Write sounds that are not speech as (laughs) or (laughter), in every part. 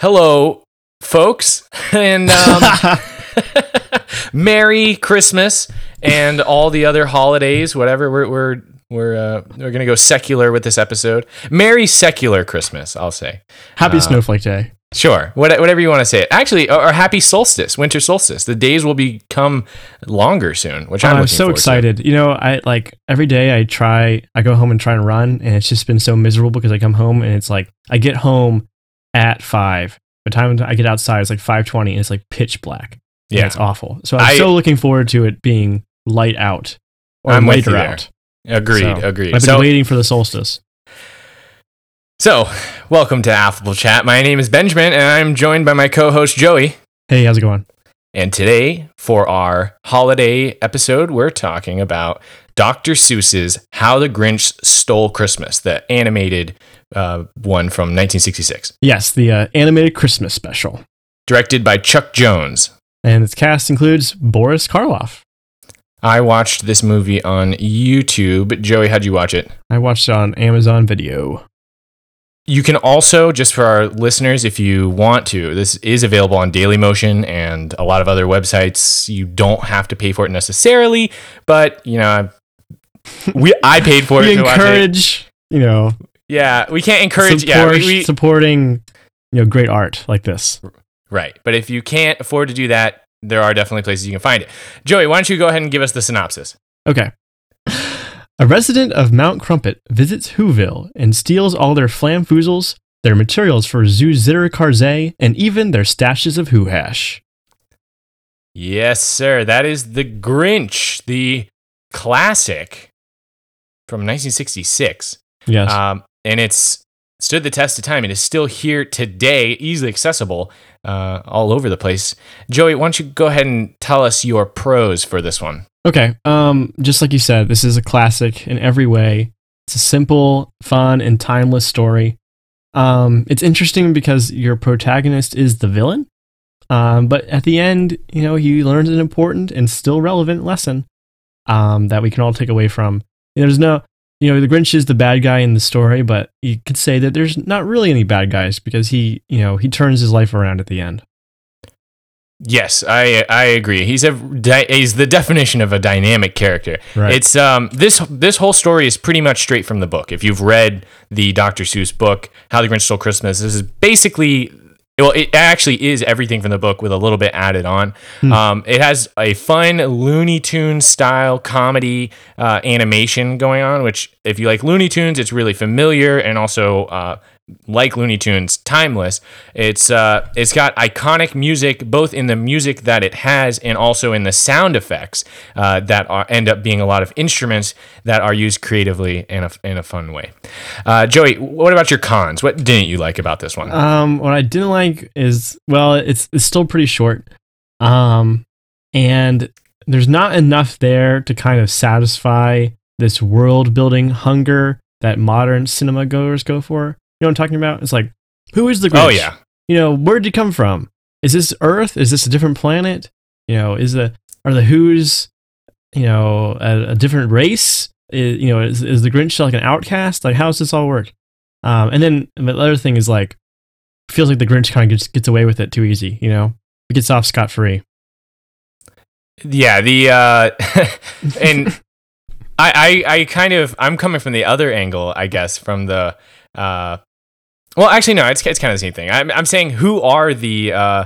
hello, folks, and um, (laughs) Merry Christmas and all the other holidays. Whatever we're we're we're uh, we're gonna go secular with this episode. Merry secular Christmas, I'll say. Happy Uh, Snowflake Day. Sure, what, whatever you want to say. Actually, or, or happy solstice, winter solstice. The days will become longer soon, which I'm, I'm so forward to. excited. You know, I like every day I try, I go home and try and run, and it's just been so miserable because I come home and it's like I get home at five. By the time I get outside, it's like five twenty, and it's like pitch black. And Yeah, it's awful. So I'm I- so looking forward to it being light out or I'm later out. agreed, So, agreed. I've been So, waiting for the solstice. so, welcome to Affable Chat. My name is Benjamin, and I'm joined by my co-host Joey. Hey, how's it going? And today, for our holiday episode, we're talking about Dr. Seuss's How the Grinch Stole Christmas, the animated uh, one from 1966, Yes, the uh, animated Christmas special, directed by Chuck Jones. and its cast includes Boris Karloff. I watched this movie on YouTube. Joey, how'd you watch it? I watched it on Amazon Video. You can also, just for our listeners, if you want to, this is available on Dailymotion and a lot of other websites. You don't have to pay for it necessarily, but you know, we I paid for it We watch it. encourage, you know, Yeah, we can't encourage. support, yeah, we, we, supporting you know great art like this. right. But if you can't afford to do that, there are definitely places you can find it. Joey, why don't you go ahead and give us the synopsis? Okay. A resident of Mount Crumpet visits Whoville and steals all their flamfoozles, their materials for Zoo Zitterkarze, and even their stashes of Who Hash. Yes, sir. That is the Grinch, the classic from 1966. Yes. Um, and it's stood the test of time. It is still here today, easily accessible uh, all over the place. Joey, why don't you go ahead and tell us your pros for this one? okay. Um, just like you said, this is a classic in every way. It's a simple, fun, and timeless story. Um, it's interesting because your protagonist is the villain. Um, but at the end, you know, he learns an important and still relevant lesson um, that we can all take away from. There's no, you know, the Grinch is the bad guy in the story, but you could say that there's not really any bad guys because he, you know, he turns his life around at the end. Yes, I I agree. He's a he's the definition of a dynamic character. Right. It's um this this whole story is pretty much straight from the book. If you've read the Dr. Seuss book, How the Grinch Stole Christmas, this is basically well, it actually is everything from the book with a little bit added on. Hmm. Um, it has a fun Looney Tunes style comedy uh, animation going on, which if you like Looney Tunes, it's really familiar and also uh, like Looney Tunes, timeless. It's uh, it's got iconic music, both in the music that it has and also in the sound effects uh, that are, end up being a lot of instruments that are used creatively in a in a fun way. Uh, Joey, what about your cons? What didn't you like about this one? Um, what I didn't like is well, it's it's still pretty short, um, and there's not enough there to kind of satisfy this world building hunger that modern cinema goers go for. You know what I'm talking about? It's like, who is the Grinch? oh yeah, You know, where did he come from? Is this Earth? Is this a different planet? You know, is the are the Who's, you know, a, a different race? Is, you know, is, is the Grinch like an outcast? Like, how does this all work? Um, and then the other thing is like, feels like the Grinch kind of gets gets away with it too easy. You know, it gets off scot free. yeah. The uh, (laughs) and I, I I kind of I'm coming from the other angle, I guess, from the uh, well, actually no, it's it's kind of the same thing. I'm I'm saying who are the uh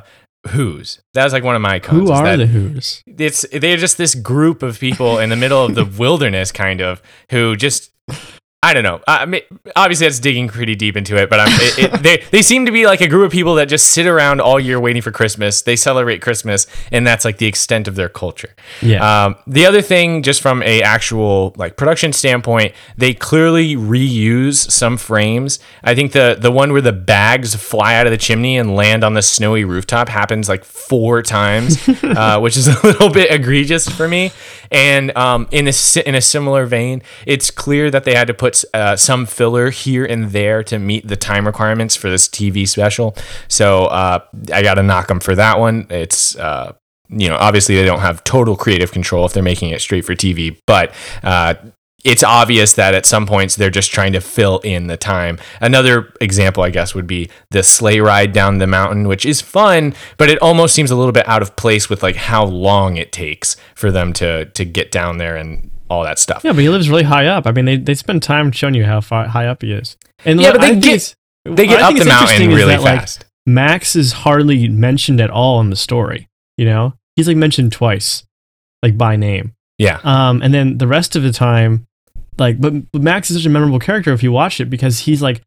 who's that was like one of my cons. Who are the Who's? It's they're just this group of people in the middle of the (laughs) wilderness, kind of, who just I don't know. I mean, obviously, that's digging pretty deep into it, but I'm, it, it, they (laughs) they seem to be like a group of people that just sit around all year waiting for Christmas. They celebrate Christmas, and that's like the extent of their culture. Yeah. Um, the other thing, just from a actual like production standpoint, they clearly reuse some frames. I think the the one where the bags fly out of the chimney and land on the snowy rooftop happens like four times, (laughs) uh, which is a little bit egregious for me. And um, in a in a similar vein, it's clear that they had to put uh, some filler here and there to meet the time requirements for this TV special. So uh, I got to knock them for that one. It's uh, you know, obviously they don't have total creative control if they're making it straight for TV, but uh, it's obvious that at some points they're just trying to fill in the time. Another example, I guess, would be the sleigh ride down the mountain, which is fun, but it almost seems a little bit out of place with like how long it takes for them to to get down there and all that stuff. Yeah, but he lives really high up. I mean, they, they spend time showing you how far high up he is. And Yeah, look, but they I get- They get up the mountain really that, like, fast. Max is hardly mentioned at all in the story. You know, he's like mentioned twice, like by name. yeah. Um, and then the rest of the time, like, but, but Max is such a memorable character if you watch it because he's like,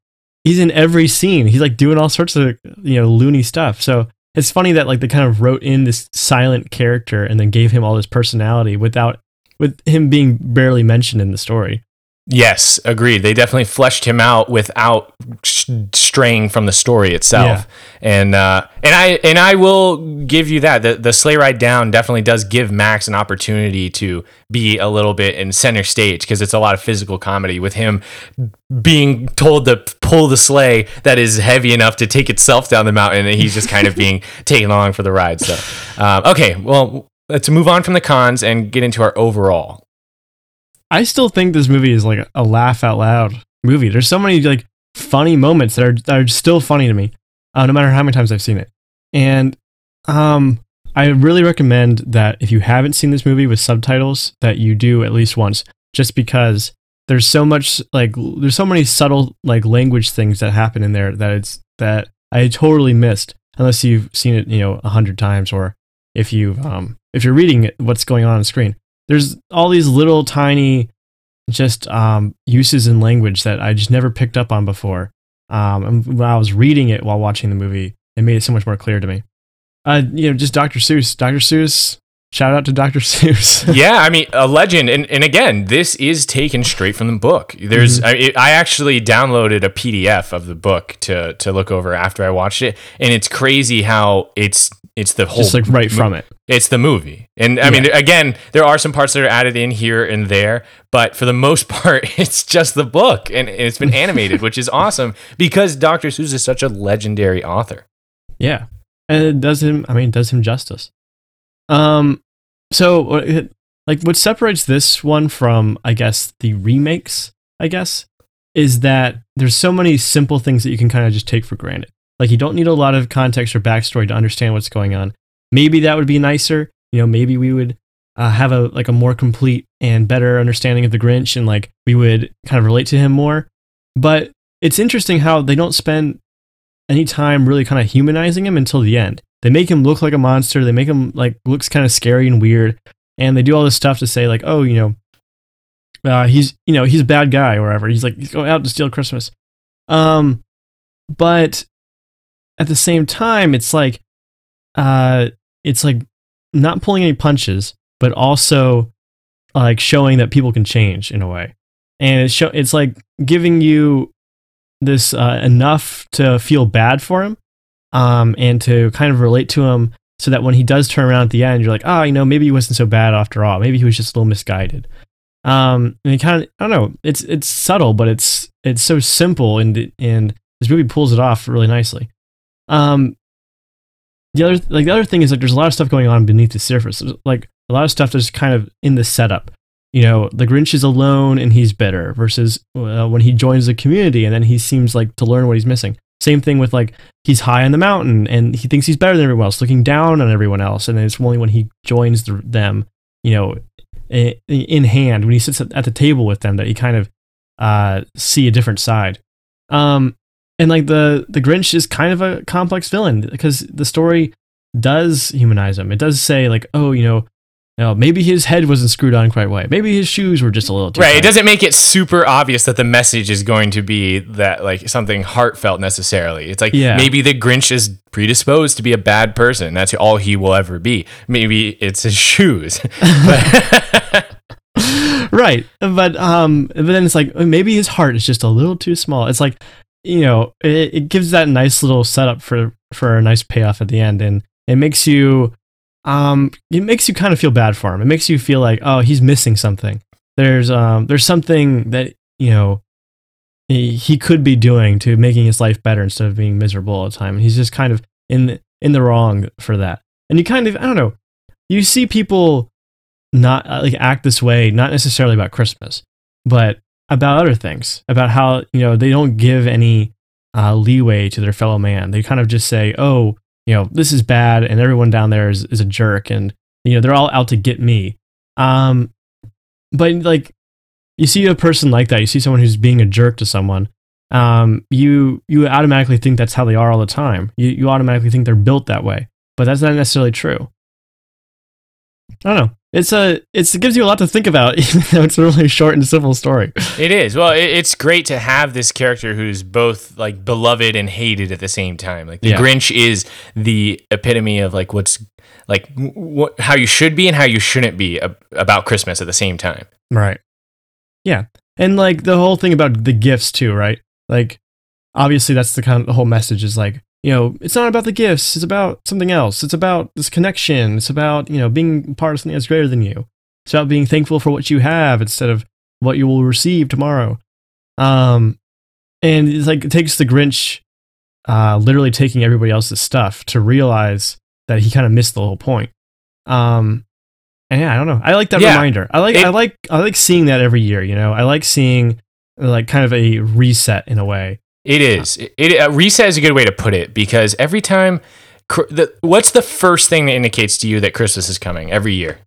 he's in every scene. He's like doing all sorts of you know loony stuff. So it's funny that like they kind of wrote in this silent character and then gave him all this personality without with him being barely mentioned in the story. Yes, agreed. They definitely fleshed him out without straying from the story itself. And uh, and I and I will give you that the the sleigh ride down definitely does give Max an opportunity to be a little bit in center stage because it's a lot of physical comedy with him being told to pull the sleigh that is heavy enough to take itself down the mountain, and he's just kind of (laughs) being taken along for the ride. So, um, okay, well, let's move on from the cons and get into our overall. I still think this movie is like a laugh out loud movie. There's so many like funny moments that are that are still funny to me, uh, no matter how many times I've seen it. And um, I really recommend that if you haven't seen this movie with subtitles, that you do at least once, just because there's so much like there's so many subtle like language things that happen in there that it's that I totally missed unless you've seen it you know a hundred times or if you um if you're reading what's going on on screen there's all these little tiny just um, uses in language that I just never picked up on before. Um, and when I was reading it while watching the movie, it made it so much more clear to me. Uh, you know, just Dr. Seuss. Dr. Seuss. Shout out to Dr. (laughs) Seuss. yeah, I mean, a legend. And, and again, this is taken straight from the book. There's, Mm-hmm. I, I actually downloaded a PDF of the book to to look over after I watched it, and it's crazy how it's it's the whole just like right from it. it's the movie. And I mean, again, there are some parts that are added in here and there, but for the most (laughs) part, it's just the book and it's been animated, which is awesome because Dr. Seuss is such a legendary author. Yeah, and it does him. I mean, it does him justice. Um, so what like what separates this one from, I guess, the remakes, I guess, is that there's so many simple things that you can kind of just take for granted. Like you don't need a lot of context or backstory to understand what's going on. Maybe that would be nicer. You know, maybe we would uh, have a like a more complete and better understanding of the Grinch, and like we would kind of relate to him more. But it's interesting how they don't spend any time really kind of humanizing him until the end. They make him look like a monster. They make him like looks kind of scary and weird, and they do all this stuff to say like, oh, you know, uh, he's you know he's a bad guy or whatever. He's like he's going out to steal Christmas. Um, but at the same time, it's like, uh, it's like not pulling any punches, but also like showing that people can change in a way, and it's show it's like giving you this uh, enough to feel bad for him, um, and to kind of relate to him, so that when he does turn around at the end, you're like, oh, you know, maybe he wasn't so bad after all. Maybe he was just a little misguided. Um, and kind of, I don't know, it's it's subtle, but it's it's so simple, and and this movie pulls it off really nicely. Um, the other like the other thing is like there's a lot of stuff going on beneath the surface. There's, like a lot of stuff that's kind of in the setup. You know, the Grinch is alone and he's bitter versus uh, when he joins the community and then he seems like to learn what he's missing. Same thing with like he's high on the mountain and he thinks he's better than everyone else, looking down on everyone else, and it's only when he joins the, them, you know, i- in hand when he sits at the table with them that he kind of uh, see a different side. Um, and like the the Grinch is kind of a complex villain because the story does humanize him. It does say like, oh, you know, know, maybe his head wasn't screwed on quite right. Maybe his shoes were just a little too Right. It doesn't make it super obvious that the message is going to be that like something heartfelt necessarily. It's like Yeah. maybe the Grinch is predisposed to be a bad person. That's all he will ever be. Maybe it's his shoes. But- (laughs) (laughs) right but um but then it's like uh, maybe his heart is just a little too small it's like you know it, it gives that nice little setup for for a nice payoff at the end and it makes you um it makes you kind of feel bad for him. It makes you feel like oh he's missing something. There's um there's something that you know he, he could be doing to making his life better instead of being miserable all the time. And he's just kind of in in the wrong for that. And you kind of i don't know you see people not uh, like act this way not necessarily about christmas but about other things, about how you know they don't give any uh, leeway to their fellow man. They kind of just say, "Oh, you know, this is bad, and everyone down there is, is a jerk, and you know they're all out to get me." Um, but like, you see a person like that, you see someone who's being a jerk to someone. Um, you you automatically think that's how they are all the time. You you automatically think they're built that way, but that's not necessarily true. I don't know. It's a it's, it gives you a lot to think about, (laughs) even though it's a really short and simple story. It is. Well, it, it's great to have this character who's both like beloved and hated at the same time. Like the Yeah. Grinch is the epitome of like what's like what how you should be and how you shouldn't be ab- about Christmas at the same time. Right. Yeah. And like the whole thing about the gifts too, right? Like obviously that's the kind of the whole message is like, you know, it's not about the gifts, it's about something else. It's about this connection. It's about, you know, being part of something that's greater than you. It's about being thankful for what you have instead of what you will receive tomorrow. Um and it's like it takes the Grinch uh literally taking everybody else's stuff to realize that he kind of missed the whole point. Um and yeah, I don't know. I like that Yeah. reminder. I like It- I like I like seeing that every year, you know. I like seeing like kind of a reset in a way. It is. It, it uh, reset is a good way to put it because every time the, what's the first thing that indicates to you that Christmas is coming every year?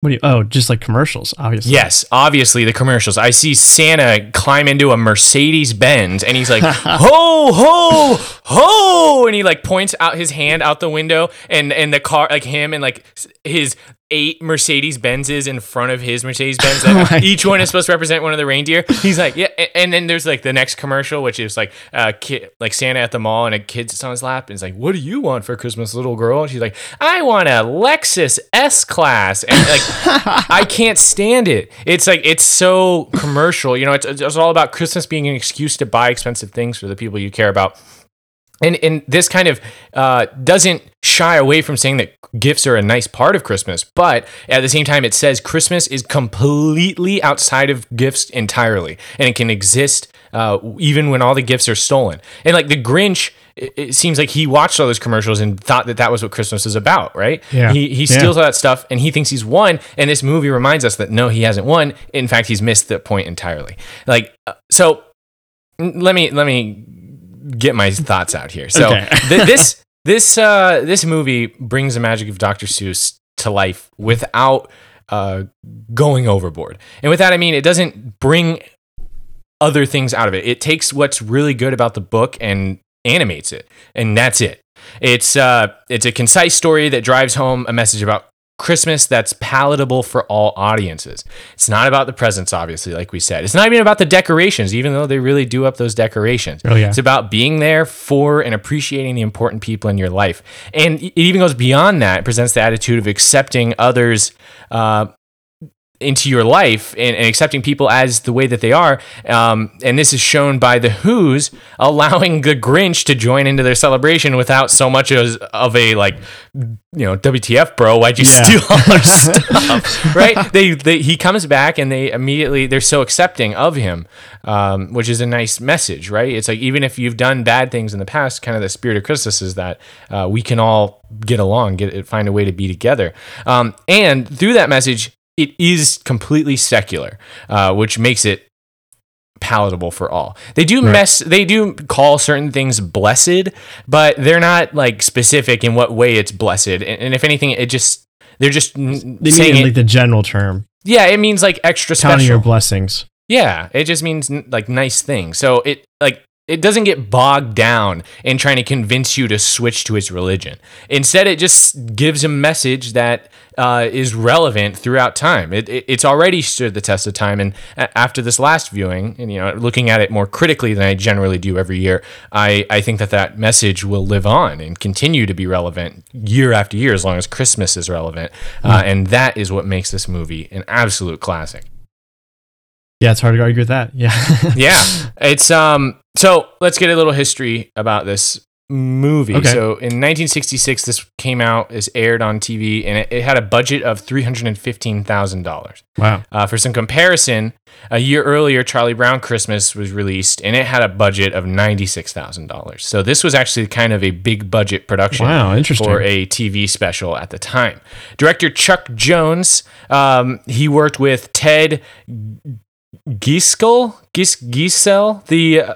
What do you Oh, just like commercials, obviously. Yes, obviously the commercials. I see Santa climb into a Mercedes Benz and he's like, (laughs) ho, ho, ho. And he like points out his hand out the window and, and the car, like him and like his eight Mercedes Benzes in front of his Mercedes Benz. (laughs) Oh each one is supposed to represent one of the reindeer. He's like, yeah. And then there's like the next commercial, which is like, uh, kid, like Santa at the mall and a kid sits on his lap and he's like, what do you want for Christmas, little girl? And she's like, I want a Lexus S Class. And like, (laughs) I can't stand it. It's like it's so commercial. You know, it's, it's all about Christmas being an excuse to buy expensive things for the people you care about. And and this kind of uh, doesn't shy away from saying that gifts are a nice part of Christmas, but at the same time, it says Christmas is completely outside of gifts entirely, and it can exist uh, even when all the gifts are stolen. And like the Grinch, it, it seems like he watched all those commercials and thought that that was what Christmas is about, right? Yeah. He he Yeah. steals all that stuff and he thinks he's won, and this movie reminds us that no, he hasn't won. In fact, he's missed the point entirely. Like uh, so, let me let me get my thoughts out here. So Okay. th- this this uh, this movie brings the magic of Dr. Seuss to life without uh, going overboard, and with that I mean it doesn't bring other things out of it. It takes what's really good about the book and animates it, and that's it. It's uh, it's a concise story that drives home a message about Christmas that's palatable for all audiences. It's not about the presents, obviously, like we said. It's not even about the decorations, even though they really do up those decorations. Oh, yeah. It's about being there for and appreciating the important people in your life. And it even goes beyond that. It presents the attitude of accepting others uh, into your life and, and accepting people as the way that they are. Um, and this is shown by the Who's allowing the Grinch to join into their celebration without so much as of a like, you know, WTF, bro? Why'd you Yeah. steal all (laughs) our stuff? right? They, they he comes back and they immediately they're so accepting of him, um, which is a nice message, right? It's like even if you've done bad things in the past, kind of the spirit of Christmas is that uh, we can all get along, get find a way to be together, um, and through that message it is completely secular, uh, which makes it palatable for all. They do Right. mess they do call certain things blessed, but they're not like specific in what way it's blessed. And, and if anything, it just they're just They saying mean it like the general term. yeah, it means like extra Counting your blessings. Yeah, it just means n- like nice things. So it like it doesn't get bogged down in trying to convince you to switch to its religion. Instead, it just gives a message that uh, is relevant throughout time. It, it, it's already stood the test of time, and after this last viewing, and you know, looking at it more critically than I generally do every year, I, I think that that message will live on and continue to be relevant year after year as long as Christmas is relevant, uh, and that is what makes this movie an absolute classic. Yeah, it's hard to argue with that. Yeah. (laughs) yeah it's um so let's get a little history about this movie Okay. so in 1966 this came out is aired on tv and it, it had a budget of $315000 wow. uh, for some comparison a year earlier charlie brown christmas was released and it had a budget of $96000 so this was actually kind of a big budget production Wow, interesting. for a TV special at the time. Director Chuck Jones, um, he worked with Ted Gieskel, Gis Geisel, the uh,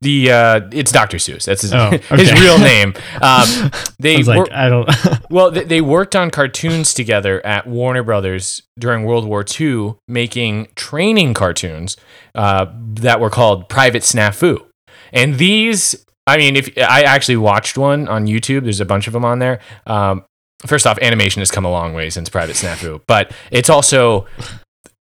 the uh, it's Dr. Seuss. That's his, Oh, (laughs) his real name. Um, (laughs) they I like, wor- I don't. (laughs) well, they, they worked on cartoons together at Warner Brothers during World War II, making training cartoons uh, that were called Private Snafu. And these, I mean, if I actually watched one on YouTube, there's a bunch of them on there. Um, first off, animation has come a long way since Private Snafu, but it's also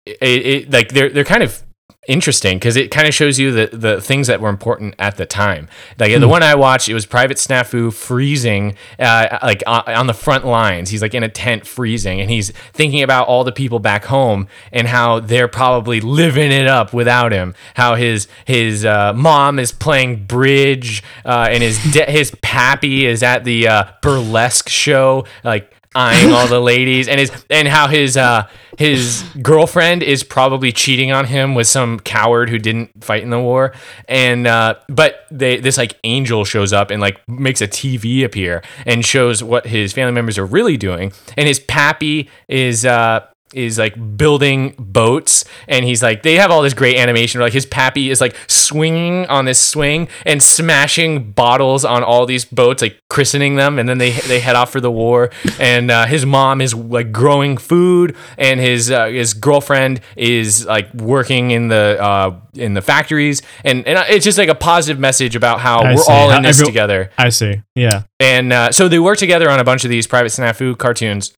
it, it like they're they're kind of interesting because it kind of shows you the the things that were important at the time. Like the one I watched, it was Private Snafu freezing, uh, like uh, on the front lines. He's like in a tent freezing, and he's thinking about all the people back home and how they're probably living it up without him. How his his uh, mom is playing bridge, uh, and his de- his pappy is at the uh, burlesque show, like eyeing all the (laughs) ladies and his and how his uh his girlfriend is probably cheating on him with some coward who didn't fight in the war. And uh but they this like angel shows up and like makes a TV appear and shows what his family members are really doing. And his pappy is uh is like building boats and he's like they have all this great animation where like his pappy is like swinging on this swing and smashing bottles on all these boats like christening them and then they they head off for the war and uh, his mom is like growing food and his uh, his girlfriend is like working in the uh, in the factories and and it's just like a positive message about how I we're see. all How in this every- together I see. Yeah. and uh, so they work together on a bunch of these private snafu cartoons.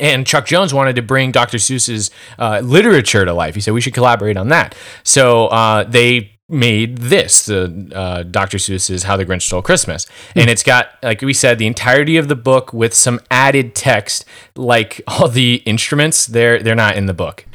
And Chuck Jones wanted to bring Dr. Seuss's uh, literature to life. He said we should collaborate on that. So uh, they made this, the uh, Dr. Seuss's How the Grinch Stole Christmas, and it's got, like we said, the entirety of the book with some added text, like all the instruments. They're they're not in the book,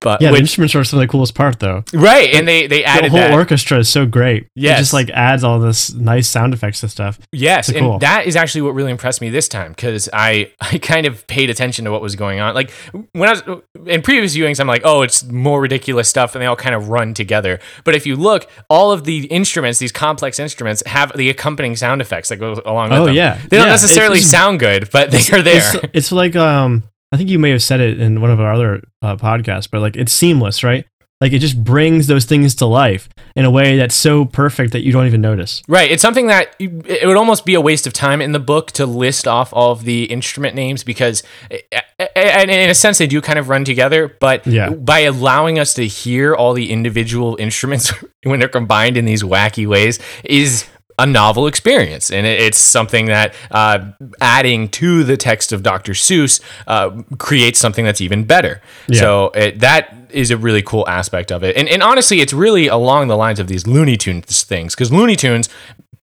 but Yeah. the instruments are some of the coolest part, though. right, and they they added The whole that. orchestra is so great. Yeah, It just like adds all this nice sound effects and stuff. Yes, and cool. that is actually what really impressed me this time because I (laughs) I kind of paid attention to what was going on. Like when I was in previous viewings, I'm like, oh, it's more ridiculous stuff, and they all kind of run together. But if you look, all of the instruments, these complex instruments, have the accompanying sound effects that go along with Oh, them. yeah. they don't Yeah, necessarily sound good, but (laughs) they are there. It's, it's like um, I think you may have said it in one of our other uh, podcasts, but like it's seamless, right? Like it just brings those things to life in a way that's so perfect that you don't even notice. Right. It's something that you- it would almost be a waste of time in the book to list off all of the instrument names because, eh, eh, eh, and in a sense, they do kind of run together. But Yeah. by allowing us to hear all the individual (laughs) instruments (laughs) when they're combined in these wacky ways is a novel experience. And it's something that uh, adding to the text of Dr. Seuss uh, creates something that's even better. Yeah. So it, that is a really cool aspect of it. And, and honestly, it's really along the lines of these Looney Tunes things because Looney Tunes.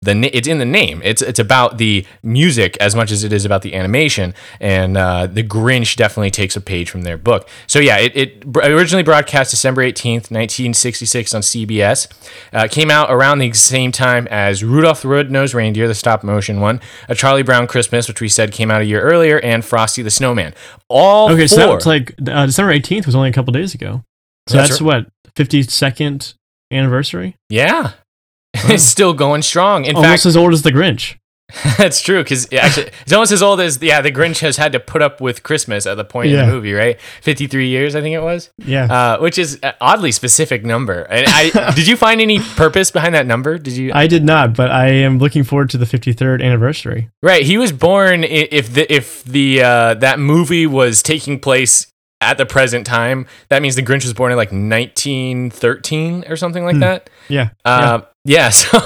The, it's in the name. It's it's about the music as much as it is about the animation, and uh, the Grinch definitely takes a page from their book. So yeah, it, it originally broadcast December eighteenth, nineteen sixty six on CBS. Uh, came out around the same time as Rudolph the Red-Nosed Reindeer, the stop motion one, A Charlie Brown Christmas, which we said came out a year earlier, and Frosty the Snowman. All Okay, so four. that's like uh, December 18th was only a couple days ago. So That's that's, right. what 52nd anniversary. Yeah. (laughs) it's still going strong. In Almost fact, as old as the Grinch. (laughs) that's true because actually it's almost as old as yeah the Grinch has had to put up with Christmas at the point in the movie, right? Fifty three years, I think it was, Yeah. uh, which is an oddly specific number. And I (laughs) did you find any purpose behind that number? Did you? I did not, but I am looking forward to the 53rd anniversary. Right, he was born if the if the uh, that movie was taking place at the present time. That means the Grinch was born in like 1913 or something like that. Yeah. Uh, yeah, (laughs) so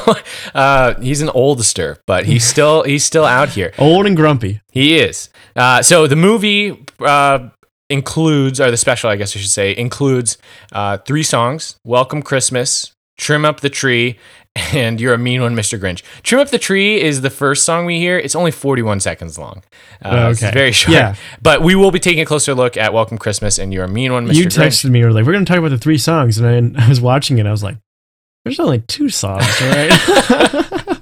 uh, he's an oldster, but he's (laughs) still he's still out here. Old and grumpy. He is. Uh, so the movie uh, includes, or the special, I guess I should say, includes uh, three songs: "Welcome Christmas," "Trim Up the Tree," and "You're a Mean One, Mr. Grinch." "Trim Up the Tree" is the first song we hear. It's only 41 seconds long. Uh, It's Okay. very short. Yeah. But we will be taking a closer look at "Welcome Christmas" and "You're a Mean One, Mr. Grinch. You Grinch." texted me, you were like, we're going to talk about the three songs. And I, I was watching it. I was like, there's only two songs, right? (laughs)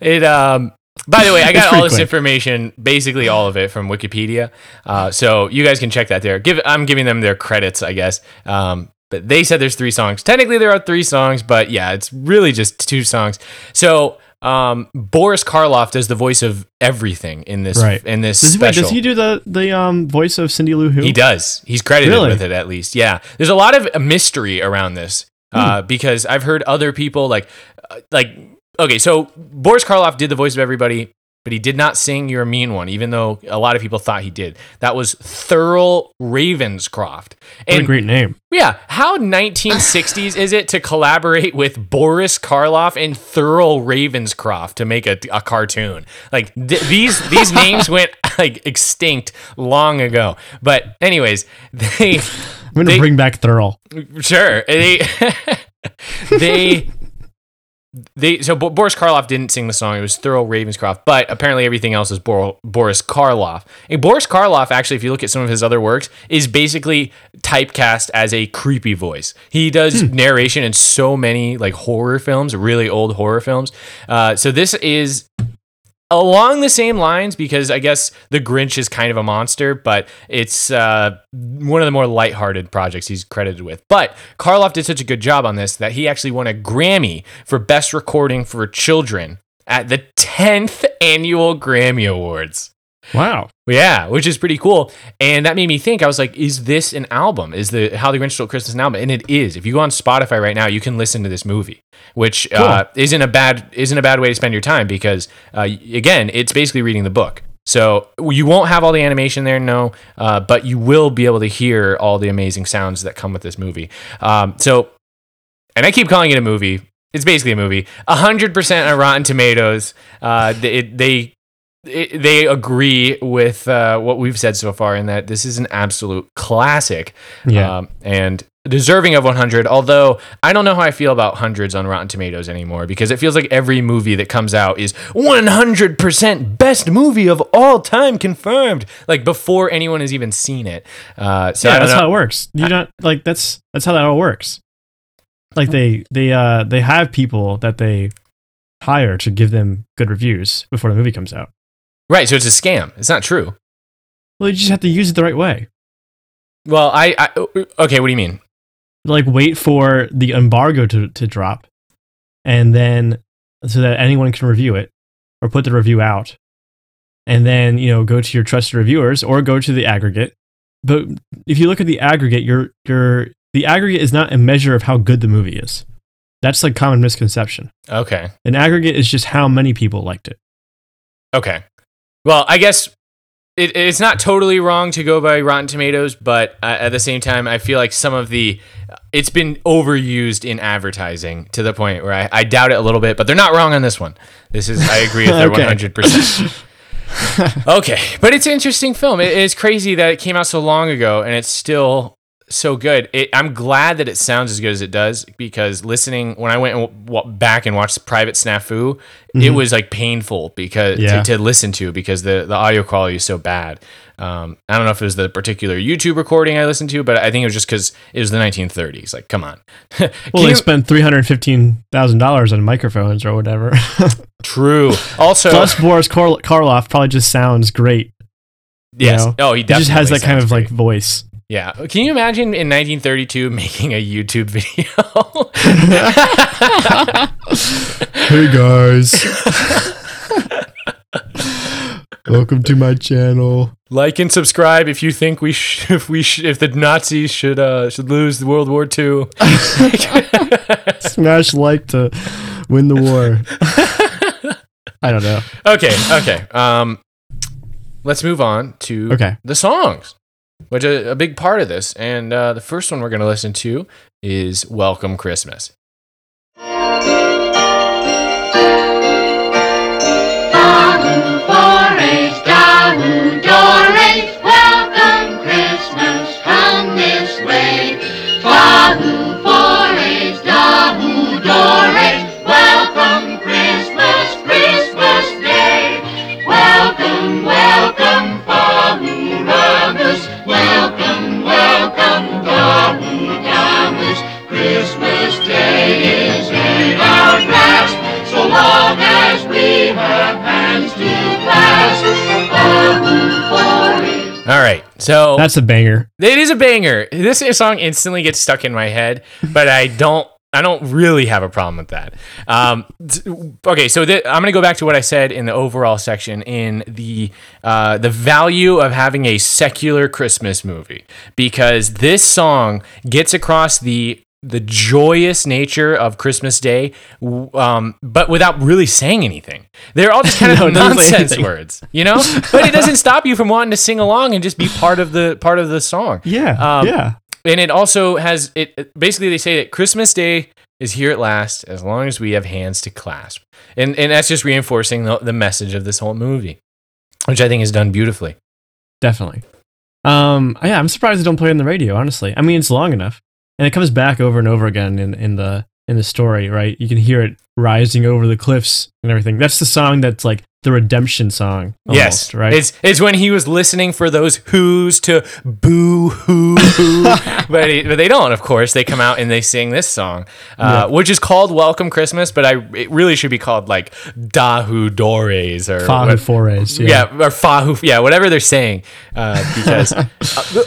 It um by the way, I got all this quick. information, basically all of it from Wikipedia. Uh, so you guys can check that there. Give I'm giving them their credits, I guess. Um, but they said there's three songs. Technically, there are three songs, but yeah, it's really just two songs. So um, Boris Karloff does the voice of everything in this Right. in this Does, wait, special. does he do the the um voice of Cindy Lou Who? He does. He's credited Really? with it at least. Yeah. There's a lot of mystery around this uh, Hmm. because I've heard other people like, uh, like, okay, so Boris Karloff did the voice of everybody, but he did not sing "You're a Mean One," even though a lot of people thought he did. That was Thurl Ravenscroft. What a great name. yeah, how 1960s is it to collaborate with Boris Karloff and Thurl Ravenscroft to make a, a cartoon? Like th- these these (laughs) names went like extinct long ago. But anyways, they I'm gonna They- bring back Thurl. sure they (laughs) they they so Bo- Boris Karloff didn't sing the song. It was Thurl Ravenscroft, but apparently everything else is Bor- Boris Karloff. And Boris Karloff, actually, if you look at some of his other works, is basically typecast as a creepy voice. He does narration in so many like horror films, really old horror films. Uh, so this is along the same lines because I guess The Grinch is kind of a monster, but it's uh, one of the more lighthearted projects he's credited with. But Karloff did such a good job on this that he actually won a Grammy for Best Recording for Children at the 10th Annual Grammy Awards. Wow. Yeah, which is pretty cool. And that made me think, I was like, is this an album? Is the How the Grinch Stole Christmas an album? And it is. If you go on Spotify right now, you can listen to this movie, which uh, isn't a bad isn't a bad way to spend your time because uh, again, it's basically reading the book. So you won't have all the animation there, no, uh, but you will be able to hear all the amazing sounds that come with this movie. Um, so, and I keep calling it a movie. It's basically a movie. hundred percent on Rotten Tomatoes. Uh, they, they it, they agree with uh, what we've said so far in that this is an absolute classic Yeah. um, and deserving of 100 although i don't know how i feel about hundreds on rotten tomatoes anymore because it feels like every movie that comes out is 100% best movie of all time confirmed like before anyone has even seen it uh, so yeah, that's know. how it works. You don't like that's that's how that all works. Like they they uh they have people that they hire to give them good reviews before the movie comes out. Right so it's a scam it's not true Well, you just have to use it the right way. well i, I okay what do you mean Like wait for the embargo to to drop, and then so that anyone can review it or put the review out, and then you know go to your trusted reviewers or go to the aggregate. But if you look at the aggregate, your your the aggregate is not a measure of how good the movie is. That's like common misconception. okay An aggregate is just how many people liked it. Okay. Well, I guess it, it's not totally wrong to go by Rotten Tomatoes, but uh, at the same time, I feel like some of the it's been overused in advertising to the point where I, I doubt it a little bit. But they're not wrong on this one. This is I agree with (laughs) their hundred percent. (laughs) Okay, but it's an interesting film. It is crazy that it came out so long ago and it's still so good. It, I'm glad that it sounds as good as it does because listening when I went and w- back and watched Private Snafu, it Mhm. was like painful because Yeah. to, to listen to because the the audio quality is so bad. Um, I don't know if it was the particular YouTube recording I listened to, but I think it was just because it was the 1930s. Like, come on. (laughs) Well, they you- spent three hundred fifteen thousand dollars on microphones or whatever. (laughs) true. Also, Plus, Boris Karl- Karloff probably just sounds great. yes. know, oh, he He just has that kind of great. like voice. Yeah. Can you imagine in 1932 (laughs) making a YouTube video? (laughs) Hey guys, (laughs) welcome to my channel. like and subscribe if you think we sh- if we sh- if the Nazis should uh should lose the World War II. Smash like to win the war. I don't know. okay, okay. Um let's move on to Okay. the songs. Which are a big part of this. And uh, the first one we're going to listen to is Welcome Christmas. So That's a banger. It is a banger. This song instantly gets stuck in my head, but I don't. I don't really have a problem with that. Um, okay, so th- I'm going to go back to what I said in the overall section in the uh, the value of having a secular Christmas movie because this song gets across the the joyous nature of Christmas Day, um, but without really saying anything. They're all just (laughs) kind of No, it doesn't say nonsense words, you know. But it doesn't stop you from wanting to sing along and just be part of the part of the song Yeah, Um, yeah. and it also has it it- basically they say that christmas day is here at last as long as we have hands to clasp and and that's just reinforcing the, the message of this whole movie which i think is done beautifully Definitely. Um, yeah, I'm surprised they don't play it on the radio. Honestly, I mean, it's long enough, and it comes back over and over again in, in the in the story. Right, you can hear it rising over the cliffs and everything. That's the song that's like the redemption song. Almost, yes right. it's it's when he was listening for those who's to boo hoo hoo (laughs) but, he- but they don't of course they come out and they sing this song uh, which is called welcome christmas but i it really should be called like dahu dores or Fahu what- Forays. yeah. or fahu yeah whatever they're saying uh, because (laughs) uh,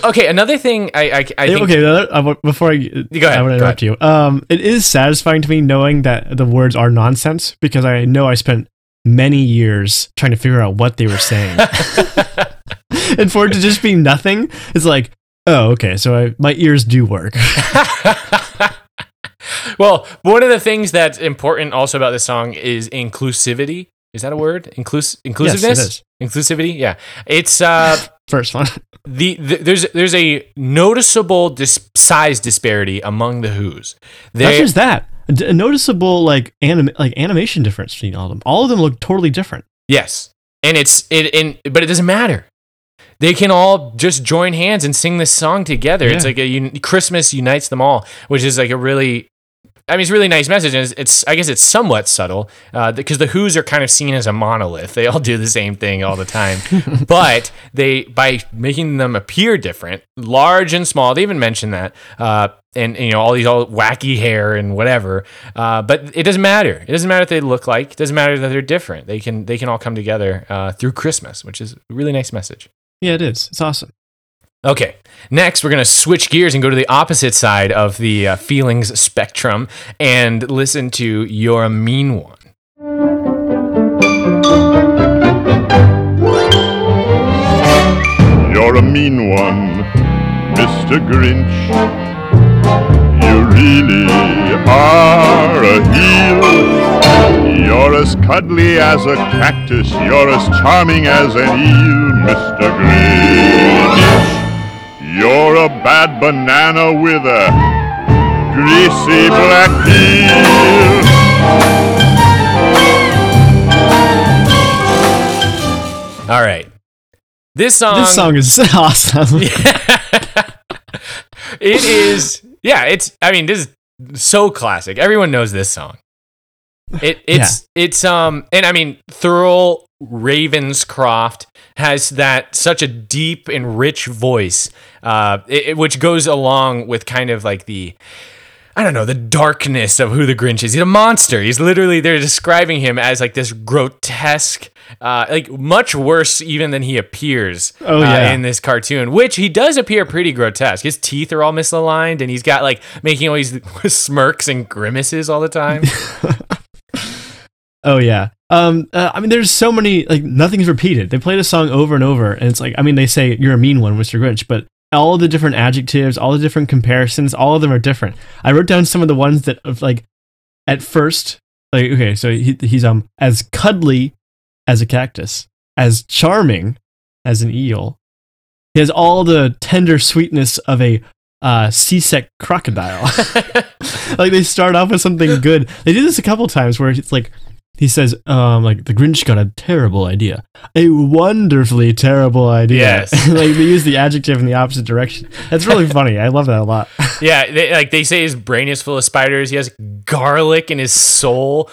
okay another thing i i, I think okay, another- uh, before I, Go ahead, I want to interrupt you. Um, it is satisfying to me knowing that the words are nonsense because I know I spent many years trying to figure out what they were saying, (laughs) (laughs) and for it to just be nothing, it's like, oh, okay, so I, my ears do work. (laughs) well, one of the things that's important also about this song is inclusivity. Is that a word? Inclus- inclusiveness? is. Inclusivity? Yeah. It's uh First one, the, the there's there's a noticeable dis- size disparity among the Who's. not just that, d- a noticeable like anim- like animation difference between all of them. All of them look totally different. yes. And it's it and but it doesn't matter. They can all just join hands and sing this song together. It's like a un- Christmas unites them all, which is like a really I mean, it's a really nice message, and it's, it's I guess it's somewhat subtle because the Who's are kind of seen as a monolith. They all do the same thing all the time, (laughs) but they by making them appear different, large and small. They even mention that, uh, and, you know all these all wacky hair and whatever. Uh, but it doesn't matter. It doesn't matter what they look like. It doesn't matter that they're different. They can they can all come together uh, through Christmas, which is a really nice message. Yeah, it is. It's awesome. Okay, next we're going to switch gears and go to the opposite side of the uh, feelings spectrum and listen to You're a Mean One. You're a mean one, Mr. Grinch. You really are a heel. You're as cuddly as a cactus. You're as charming as an eel, Mr. Grinch. You're a bad banana with a greasy black peel. All right. This song, this song is (laughs) awesome. (laughs) it is, yeah, it's, I mean, this is so classic. Everyone knows this song. It, it's, it's, um, and I mean, Thurl Ravenscroft has that such a deep and rich voice, uh, it, which goes along with kind of like the, I don't know, the darkness of who the Grinch is. He's a monster. He's literally, they're describing him as like this grotesque, uh, like much worse even than he appears Oh, uh, yeah. in this cartoon, which he does appear pretty grotesque. His teeth are all misaligned and he's got like making all these (laughs) smirks and grimaces all the time. (laughs) Oh yeah. Um. uh, I mean, there's so many like nothing's repeated. They play the song over and over, and it's like I mean, they say you're a mean one, Mr. Grinch, but all the different adjectives, all the different comparisons, all of them are different. I wrote down some of the ones that of like at first, like okay, so he, he's um as cuddly as a cactus, as charming as an eel. He has all the tender sweetness of a uh, seasick crocodile. (laughs) like they start off with something good. They do this a couple times where it's like he says, um, like the Grinch got a terrible idea, a wonderfully terrible idea. Yes. (laughs) like they use the adjective in the opposite direction. That's really (laughs) funny. I love that a lot. (laughs) yeah, they, like they say his brain is full of spiders. He has garlic in his soul.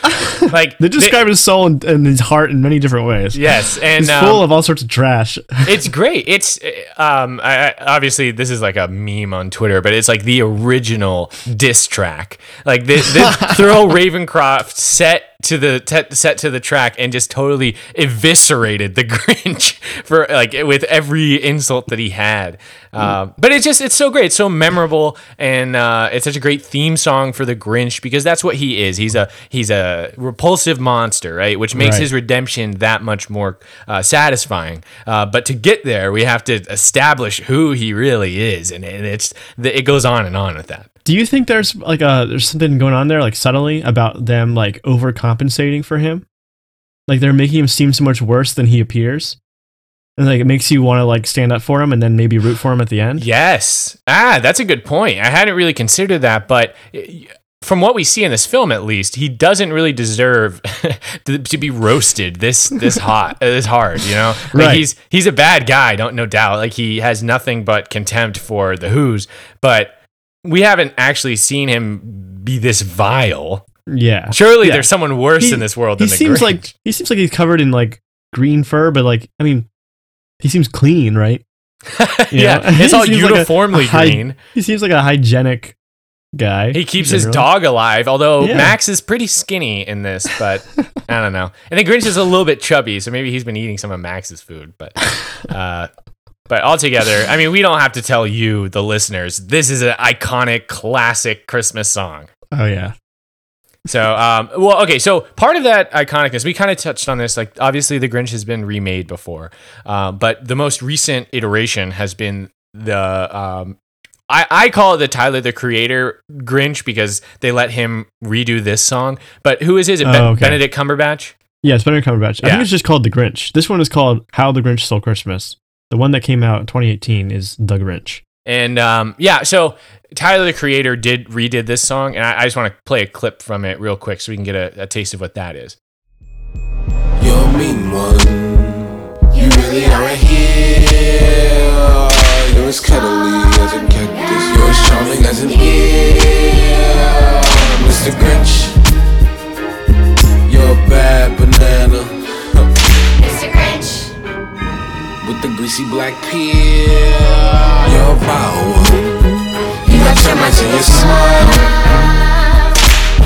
Like They describe his soul and, and his heart in many different ways. yes, and He's um, full of all sorts of trash. it's great. It's um, I, I- obviously this is like a meme on Twitter, but it's like the original diss track. Like this, this Thurl Ravenscroft set to the te- set to the track and just totally eviscerated the (laughs) Grinch for like with every insult that he had. Uh, but it's just it's so great, it's so memorable, and uh, it's such a great theme song for the Grinch because that's what he is. He's a he's a repulsive monster, right? Which makes Right. his redemption that much more uh, satisfying. Uh, but to get there, we have to establish who he really is, and, and it's it goes on and on with that. Do you think there's like a there's something going on there like subtly about them like overcompensating for him? Like they're making him seem so much worse than he appears. And like it makes you want to like stand up for him and then maybe root for him at the end. Yes. Ah, that's a good point. I hadn't really considered that, but from what we see in this film, at least, he doesn't really deserve (laughs) to, to be roasted this this hot, uh, (laughs) this hard. You know, like Right. he's he's a bad guy, don't no doubt. Like he has nothing but contempt for the Who's, but we haven't actually seen him be this vile. Yeah. Surely Yeah. there's someone worse He- in this world He than the seems Grinch. like he seems like he's covered in like green fur, but like I mean, he seems clean, right? (laughs) Yeah, (laughs) it's all seems like a- uniformly a hy- green. He seems like a hygienic guy. He keeps his dog alive, although Yeah. Max is pretty skinny in this, but (laughs) I don't know. I think Grinch is a little bit chubby, so maybe he's been eating some of Max's food, but uh but altogether, I mean, we don't have to tell you, the listeners, this is an iconic, classic Christmas song. Oh yeah. So, um, well, okay. So part of that iconicness, we kind of touched on this. Like, obviously, the Grinch has been remade before, uh, but the most recent iteration has been the. Um, I, I call it the Tyler the Creator Grinch because they let him redo this song. But who is it? Is it Oh, okay. Benedict Cumberbatch? Yeah, it's Benedict Cumberbatch. I Yeah. think it's just called The Grinch. This one is called How the Grinch Stole Christmas. The one that came out in 2018 is Doug Grinch. And um, yeah, so Tyler the Creator did redid this song, and I, I just want to play a clip from it real quick so we can get a, a taste of what that is. You're mean one. You really are a heel. You're as cuddly as a cactus. You're as charming as an eel. Mr. Grinch. You're a bad banana. With the greasy black peel. You're. You got termites in your smile.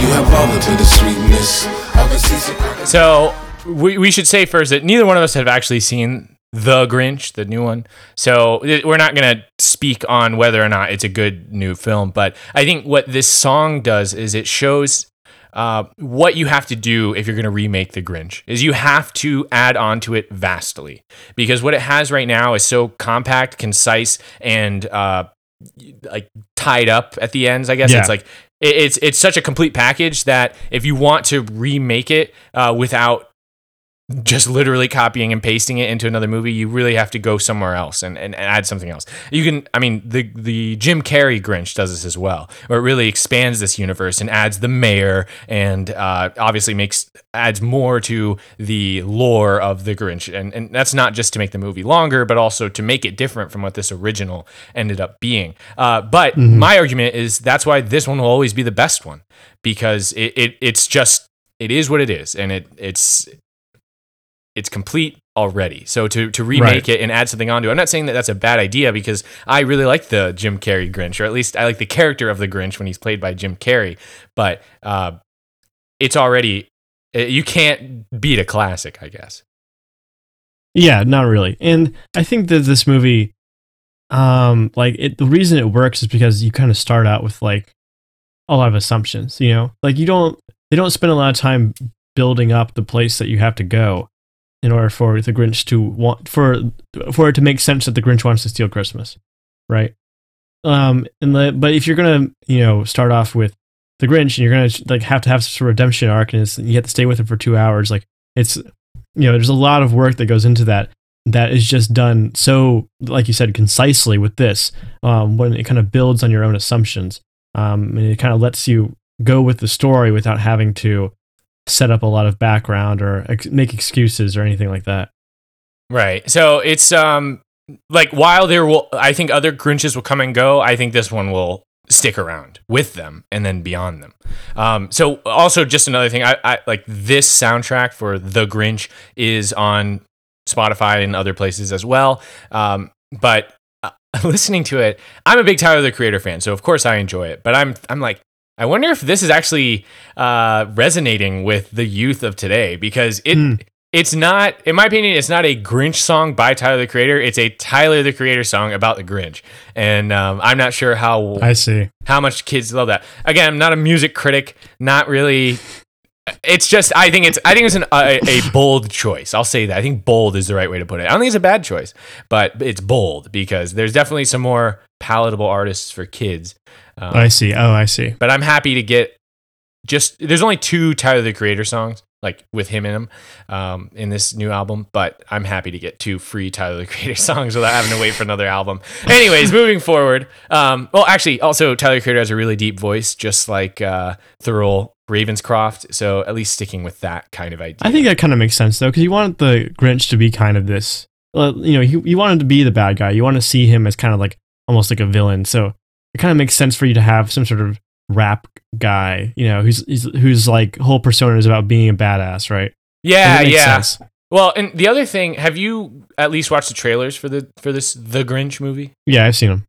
You have all the bitter sweetness of a seasick So we, we should say first that neither one of us have actually seen The Grinch, the new one. So we're not going to speak on whether or not it's a good new film. But I think what this song does is it shows uh, what you have to do if you're going to remake The Grinch is you have to add on to it vastly because what it has right now is so compact, concise, and uh, like tied up at the ends. I guess Yeah. it's like it- it's it's such a complete package that if you want to remake it uh, without just literally copying and pasting it into another movie, you really have to go somewhere else and, and, and add something else. You can, I mean, the the Jim Carrey Grinch does this as well, where it really expands this universe and adds the mayor and uh, obviously makes adds more to the lore of the Grinch, and and that's not just to make the movie longer, but also to make it different from what this original ended up being. Uh, but my argument is that's why this one will always be the best one because it, it it's just it is what it is, and it it's it's complete already. So to to remake Right. it and add something onto it, I'm not saying that that's a bad idea because I really like the Jim Carrey Grinch, or at least I like the character of the Grinch when he's played by Jim Carrey. But uh, it's already uh, you can't beat a classic, I guess. Yeah, not really. And I think that this movie, um, like it, the reason it works is because you kind of start out with like a lot of assumptions. You know, like you don't they don't spend a lot of time building up the place that you have to go in order for the Grinch to want for for it to make sense that the Grinch wants to steal Christmas, right? Um, and the, but if you're gonna you know start off with the Grinch and you're gonna like have to have some sort of redemption arc and you have to stay with him for two hours, like it's you know there's a lot of work that goes into that that is just done so like you said concisely with this um, when it kind of builds on your own assumptions um, and it kind of lets you go with the story without having to set up a lot of background or ex- make excuses or anything like that Right. So it's um like while there will I think other Grinches will come and go, I think this one will stick around with them and then beyond them. Um so also just another thing, I, I like this soundtrack for The Grinch is on Spotify and other places as well. Um but uh, (laughs) listening to it, I'm a big Tyler the Creator fan, so of course I enjoy it. But I'm I'm like I wonder if this is actually uh, resonating with the youth of today because it it's not, in my opinion, it's not a Grinch song by Tyler the Creator. It's a Tyler the Creator song about the Grinch, and um, I'm not sure how I see. how much kids love that. Again, I'm not a music critic, not really. It's just I think it's I think it's an, a, a bold choice. I'll say that. I think bold is the right way to put it. I don't think it's a bad choice, but it's bold because there's definitely some more palatable artists for kids. Um, I see. Oh, I see. but I'm happy to get just there's only two Tyler the Creator songs like with him in them um, in this new album, but I'm happy to get two free Tyler the Creator (laughs) songs without having to wait for another album. Anyways, moving forward. Um, well, actually, also Tyler the Creator has a really deep voice, just like uh, Thurl Ravenscroft. So at least sticking with that kind of idea. I think that kind of makes sense though, because you want the Grinch to be kind of this. uh, You know, you, you want him to be the bad guy. You want to see him as kind of like almost like a villain. So it kind of makes sense for you to have some sort of rap guy. You know, who's who's, who's like whole persona is about being a badass, right? yeah, yeah. sense. Well, and the other thing, have you at least watched the trailers for the for this The Grinch movie? Yeah, I've seen him.